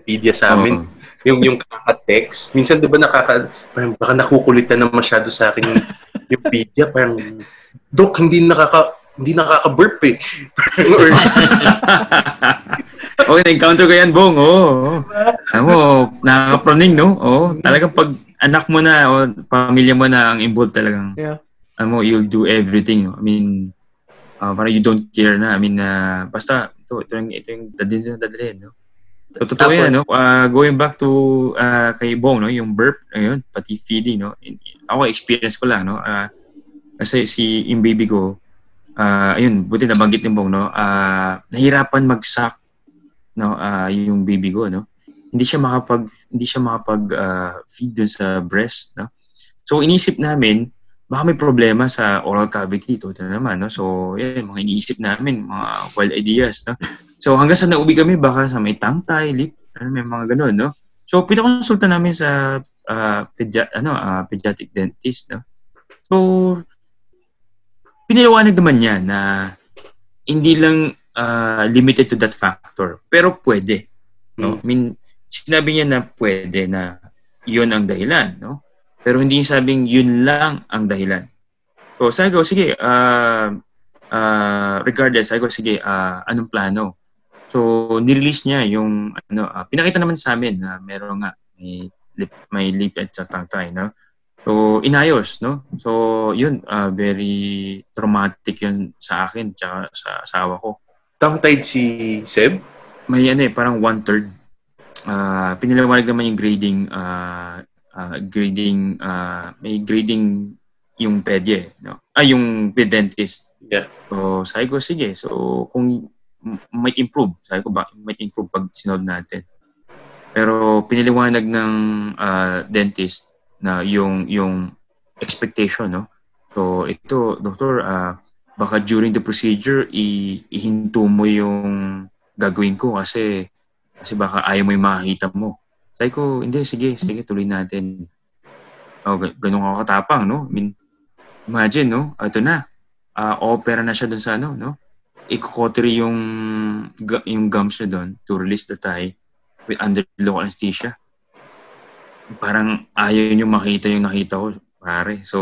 media sa amin.
Oo.
Yung, yung kaka-text. Minsan, di ba, nakaka, parang baka nakukulitan na masyado sa akin yung, yung media. Parang, Dok, hindi nakaka, hindi nakaka-burp eh. Or,
Oo, na-encounter ko yan, Bong. Oo. Alam mo, nakakaproning, no? Oo. Talagang pag anak mo na o pamilya mo na ang involved talagang,
Yeah.
mo, you'll do everything. No? I mean, uh, parang you don't care na. I mean, uh, basta, ito, ito, yung, ito yung dadalhin, dadalhin, no? So, totoo
Tapos-
yan, no? Uh, going back to uh, kay Bong, no? Yung burp, ayun, pati feeding, no? In- Ako, experience ko lang, no? Uh, kasi si yung baby ko, uh, ayun, buti nabanggit ni Bong, no? Uh, nahirapan mag-suck, no? Uh, yung baby ko, no? Hindi siya makapag, hindi siya makapag uh, feed dun sa breast, no? So, inisip namin, baka may problema sa oral cavity. Ito na naman, no? So, yan, mga iniisip namin, mga wild ideas, no? So, hanggang sa nauwi kami, baka sa may tie, lip, Ano, may mga ganun, no? So, pinakonsulta namin sa uh, pedia, ano, uh, pediatric dentist, no? So, piniliwanag naman niya na hindi lang uh, limited to that factor, pero pwede. No? I mean, sinabi niya na pwede na yun ang dahilan, no? Pero hindi niya sabing yun lang ang dahilan. So, sabi ko, sige, uh, uh, regardless, sabi ko, sige, uh, anong plano? So, nirelease niya yung, ano, uh, pinakita naman sa amin na meron nga, may lip, may lip at sa tangtay, no? So, inayos, no? So, yun, uh, very traumatic yun sa akin, tsaka sa asawa ko.
Tongue-tied si Seb?
May ano eh, parang one-third. Uh, piniliwanag naman yung grading, uh, uh, grading, uh, may grading yung pedye, no? Ah, yung dentist.
Yeah.
So, sabi ko, sige. So, kung might improve, sabi ko ba, might improve pag sinod natin. Pero piniliwanag ng uh, dentist na yung yung expectation, no? So, ito, doktor, uh, baka during the procedure, i- ihinto mo yung gagawin ko kasi kasi baka ayaw mo yung makakita mo. Sabi ko, hindi, sige, sige, tuloy natin. Oh, ganun ako katapang, no? I mean, imagine, no? Ito na. Uh, opera na siya dun sa ano, no? Ikukotery yung, yung gums niya dun to release the tie with under local anesthesia. Parang ayaw niyo makita yung nakita ko, pare. So,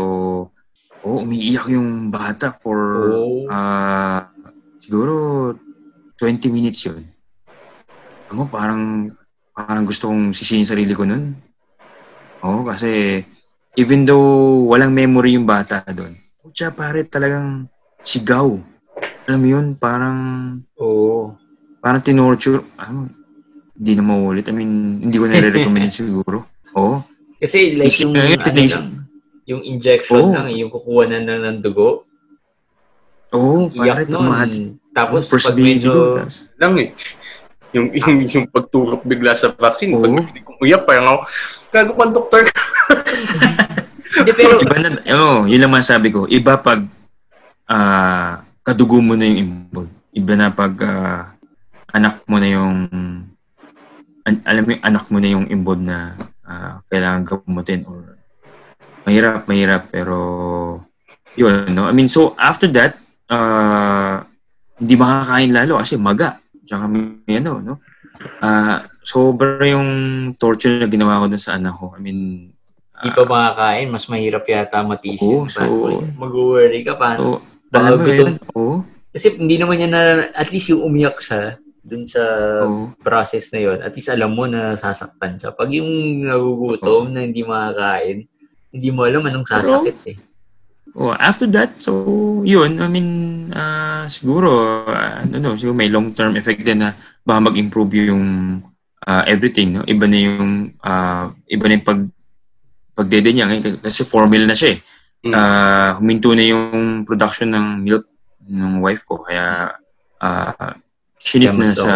oh, umiiyak yung bata for
Oh.
uh, siguro 20 minutes yun. Ano, parang parang gusto kong sisihin sarili ko nun. Oo, kasi even though walang memory yung bata doon, putya pare talagang sigaw. Alam mo yun, parang
Oo.
parang tinorture. Ano, hindi na maulit. I mean, hindi ko nare-recommend siguro. Oo.
Kasi like yung,
Eh,
ano lang, yung injection
Oo.
lang, yung kukuha na lang ng dugo.
Oo,
Iyak
traumatic.
nun. Tapos
First
pag medyo,
tapos,
Lang eh. Yung, yung, yung pagturok bigla sa vaccine,
Oo.
pag narinig kong uyak, parang ako, gago pang doktor ka.
hindi pero,
iba na, oh, yun lang masabi ko. Iba pag ah kadugo mo na yung involved. Iba na pag ah, anak mo na yung an- alam mo yung anak mo na yung involved na ah, kailangan gamutin or mahirap, mahirap pero yun, no? I mean, so after that, ah hindi makakain lalo kasi maga. Tsaka may ano, no? Ah, sobra yung torture na ginawa ko dun sa anak ko. I mean,
hindi pa makakain, mas mahirap yata matisin.
Oo, so-
mag-worry ka pa.
so,
Baka
alam mo
gutom.
yun, oo,
Kasi hindi naman niya na, at least yung umiyak siya dun sa
oo.
process na yon at least alam mo na sasaktan siya. Pag yung nagugutom na hindi makakain, hindi mo alam anong sasakit eh.
Oh, after that, so yun, I mean, ah, siguro, ano no, siguro may long-term effect din na baka mag-improve yung ah, everything, no? Iba na yung, ah, iba na yung pag, pagdede niya, ngayon, kasi formula na siya eh.
Mm.
Ah, huminto na yung production ng milk ng wife ko, kaya ah, shinif na sa,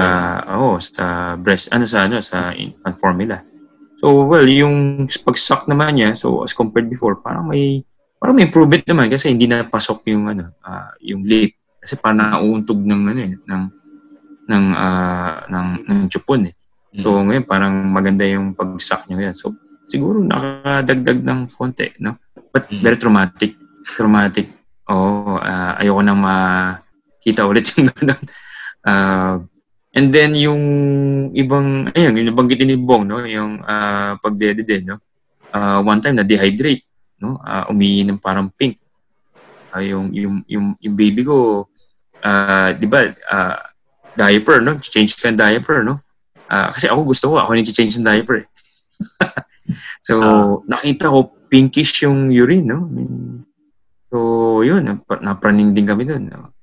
oh, sa breast, ano sa, ano, sa infant formula. So, well, yung pag-suck naman niya, so as compared before, parang may parang may improvement naman kasi hindi na pasok yung ano, ah, yung lip. Kasi parang nauuntog ng ano eh, ng ng ah, ng ng chupon eh. So ngayon parang maganda yung pag-suck niya ngayon. So siguro nakadagdag ng konti, no? But
Mm.
very traumatic. Traumatic. Oo, ah, ayoko nang makita ulit yung gano'n. Ah, and then yung ibang, ayun, yung nabanggit ni Bong, no? Yung ah, pagdede din, no? Ah, one time na dehydrate, no? Ah, umiinom parang pink. Ah, yung, yung, yung, yung baby ko, ah, di ba, ah, diaper, no? Change ka ng diaper, no? Ah, kasi ako gusto ko, ako nag-change ng diaper eh. so,
Ah.
nakita ko pinkish yung urine, no? So, yun, nap- napraning din kami dun. No?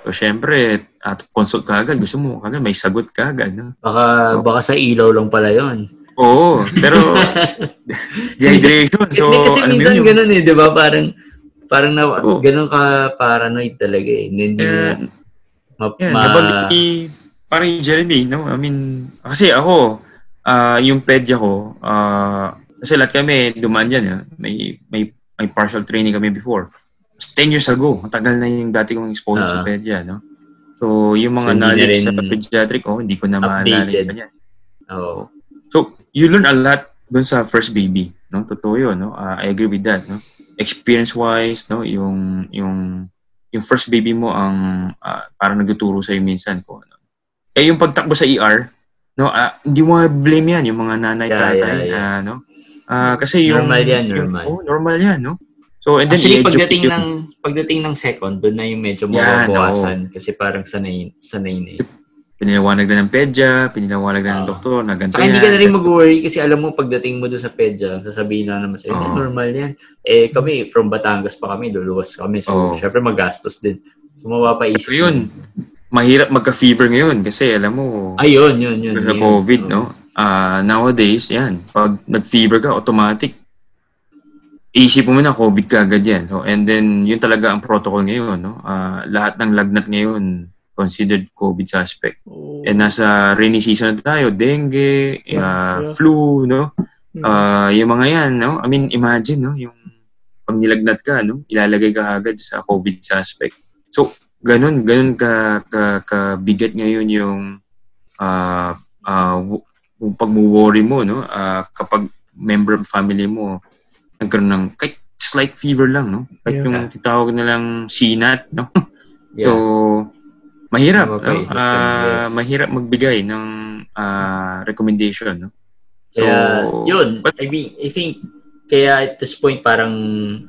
So, syempre, at consult ka agad, gusto mo agad, may sagot ka agad. No?
Baka,
Oh.
baka sa ilaw lang pala yon.
Oo, pero dehydration. So,
Hindi kasi
mo
minsan
yun,
ganun eh, di ba? Parang, parang na,
Oo.
ganun ka paranoid talaga eh. Hindi
Yeah,
mo ma,
yeah,
ma-
ni parang yung Jeremy, no? I mean, kasi ako, ah yung pedya ko, ah kasi lahat kami dumaan dyan, eh. may, may, may partial training kami before. 10 years ago, matagal na yung dati kong exposure sa
Ah.
pedya, no? So, yung
So,
mga
na
knowledge sa pediatric, oh, hindi ko na maalala yung ganyan.
Oo.
So, you learn a lot dun sa first baby, no? Totoo yun, no? Uh, I agree with that, no? Experience-wise, no? Yung, yung, yung first baby mo ang uh, parang nagtuturo sa'yo minsan ko, ano. Eh, yung pagtakbo sa ER, no? Uh, hindi mo blame yan, yung mga nanay,
Yeah,
tatay,
yeah, yeah.
ah, no? Ah, kasi yung...
Normal yan,
yung-
normal.
oh, normal yan, no? So, and then,
Actually, pagdating
yung-
ng pagdating ng second, doon na yung medyo
Yan,
mababawasan kasi parang sanay sanay na eh.
Piniliwanag na ng pedya, piniliwanag na ng
Oo.
doktor, na ganito
Saka hindi ka
yan.
na rin mag-worry kasi alam mo pagdating mo doon sa pedya, sasabihin na naman sa'yo,
Oo.
"Eh, normal yan. Eh kami, from Batangas pa kami, luluwas kami. So,
Oo.
syempre magastos din. So, mapapaisip.
So, yun. Mahirap magka-fever ngayon kasi alam mo,
Ayun, yun, yun.
sa
yun.
COVID,
Oo.
no? Ah, nowadays, yan. Pag nag-fever ka, automatic, isip mo na COVID ka agad yan. So, and then, yun talaga ang protocol ngayon, no? Ah, lahat ng lagnat ngayon, considered COVID suspect.
Oo.
And nasa rainy season na tayo, dengue,
Yeah,
ah,
yeah.
flu, no?
Mm.
Ah, yung mga yan, no? I mean, imagine, no? Yung pag nilagnat ka, no? Ilalagay ka agad sa COVID suspect. So, ganun, ganun ka, ka, ka bigat ngayon yung ah ah yung pag-worry mo, no? Ah, kapag member of family mo nagkaroon ng kahit slight fever lang, no? Kahit
Yeah.
yung titawag nilang CNAT, no?
Yeah.
So, mahirap, no? Ah,
yes.
mahirap magbigay ng ah, recommendation, no? So,
Kaya, yun.
but-
I mean, I think, kaya at this point, parang,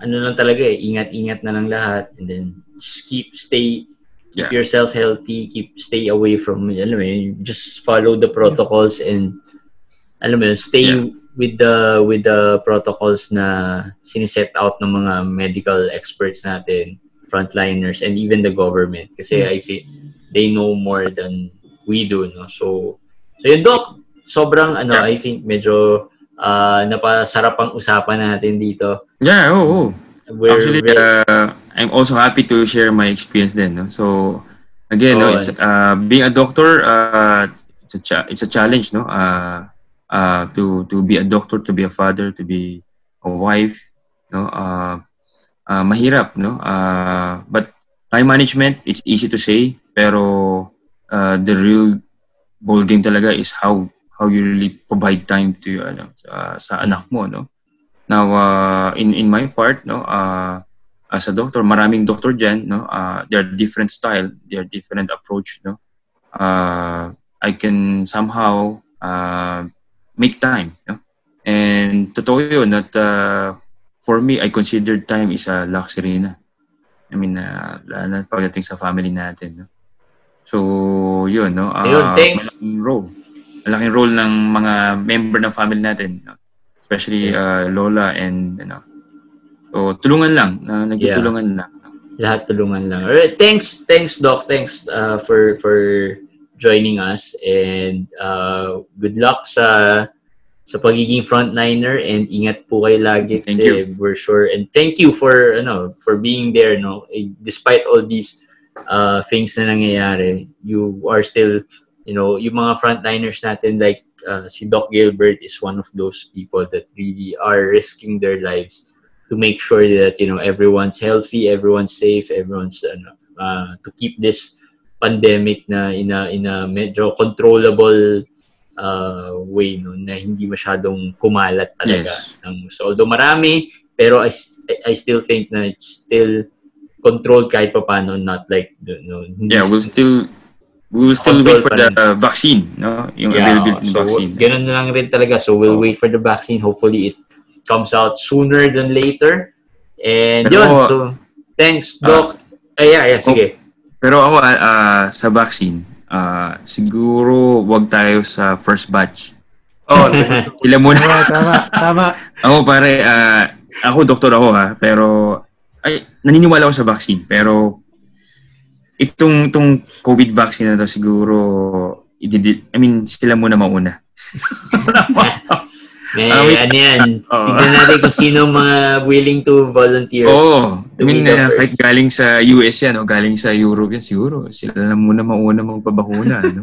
ano lang talaga eh, ingat-ingat na lang lahat. And then, just keep, stay, keep
Yeah.
yourself healthy, keep, stay away from, alam mo just follow the protocols and, alam mo stay
Yeah.
With the, with the protocols na siniset out ng mga medical experts natin, frontliners, and even the government. Kasi
Yeah.
I feel, they know more than we do, no? So, so yun, Doc, sobrang ano,
Yeah.
I think medyo ah, napasarap ang usapan natin dito.
yeah, oo. oo.
We're
Actually,
very-
uh, I'm also happy to share my experience then. No? So, again, no,
Oh,
it's, uh, being a doctor, uh, it's, a cha- it's a challenge, no? Uh, uh, to, to be a doctor, to be a father, to be a wife, no? Uh, uh, mahirap, no? Uh, but time management, it's easy to say, pero uh, the real ball game talaga is how how you really provide time to ano, sa, sa anak mo, no? Now, uh, in in my part, no, uh, as a doctor, maraming doctor dyan, no, uh, there are different style, there are different approach, no. Uh, I can somehow uh, make time, no. And totoo yun, that uh, for me, I consider time is a luxury na. I mean, uh, lalo na pagdating sa family natin, no. So, yun, no. Uh,
Ayun, thanks.
Malaking role. Malaking role ng mga member ng family natin, no? especially uh, lola and you know. So tulungan lang, uh, nagtutulungan lang.
lahat tulungan lang. Alright, thanks, thanks Doc, thanks uh, for for joining us and uh, good luck sa sa pagiging frontliner and ingat po kayo lagi
Thank
kasi we're sure and thank you for ano for being there no? Eh, despite all these uh, things na nangyayari you are still you know yung mga frontliners natin like uh, si Doc Gilbert is one of those people that really are risking their lives to make sure that you know everyone's healthy, everyone's safe, everyone's ano, uh, to keep this pandemic na in a in a medyo controllable uh, way no na hindi masyadong kumalat talaga.
Yes.
Ng, so although marami pero I, I still think na it's still controlled kahit pa paano not like no hindi
Yeah, we'll still we will still wait for the uh, vaccine, no? Yung
Yeah,
availability ng
so,
vaccine.
Ganun na lang rin talaga. So, we'll
Oh.
wait for the vaccine. Hopefully, it comes out sooner than later. And
Pero,
yun, so, thanks, Doc. Ay, yeah, yeah, sige.
Pero ako ah, sa vaccine, ah, siguro wag tayo sa first batch.
Oh,
Sila muna.
Tama, tama, tama.
ako pare, ah, ako doktor ako ha, pero ay naniniwala ako sa vaccine, pero itong itong COVID vaccine na to siguro I mean sila muna mauna.
May,
Ah, wait.
ano yan.
Oo.
Tignan natin kung sino mga willing to volunteer.
Oo. I
To
mean, uh, kahit galing sa US yan o galing sa Europe yan, siguro sila na muna mauna magpabakuna. no?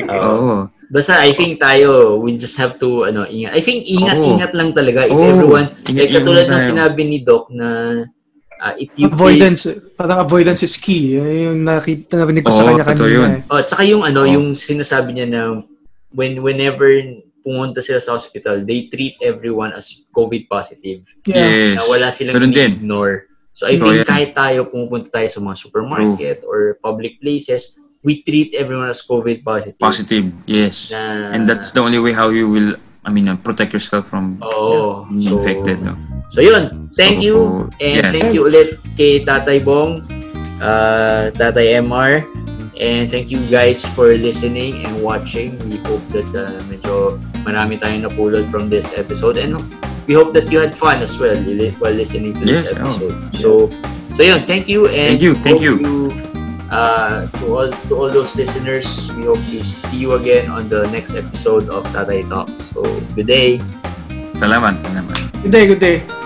Oo.
Oo.
Basta, I think tayo, we just have to, ano, ingat. I think ingat-ingat lang talaga. If
Oo.
everyone,
Ingat-
like katulad ng sinabi ni Doc na uh, if you feel,
Avoidance, parang avoidance is key. Yun Yung nakita, narinig ko sa
Oo,
kanya kanina.
yun.
eh.
Oh, tsaka yung ano,
Oh.
yung sinasabi niya na when whenever pumunta sila sa hospital, they treat everyone as COVID positive.
Yeah.
Yes.
Na wala silang
Ganun din.
ignore. So I
Oh,
think
yeah.
kahit tayo pumupunta tayo sa mga supermarket or public places, we treat everyone as COVID positive.
Positive. Yes.
Na,
And that's the only way how you will, I mean, uh, protect yourself from
Oo.
being
So,
infected. No?
So yun, thank
So,
you and
yeah.
thank you ulit kay Tatay Bong, uh, Tatay MR, and thank you guys for listening and watching. We hope that uh, medyo marami tayong napulot from this episode and we hope that you had fun as well li- while listening to this
Yes, oh.
episode. So, so yun, thank you and
Thank you, thank
hope
you.
uh, to all to all those listeners, we hope to see you again on the next episode of Tatay Talks. So, good day.
Salamat, salamat.
Good day, good day.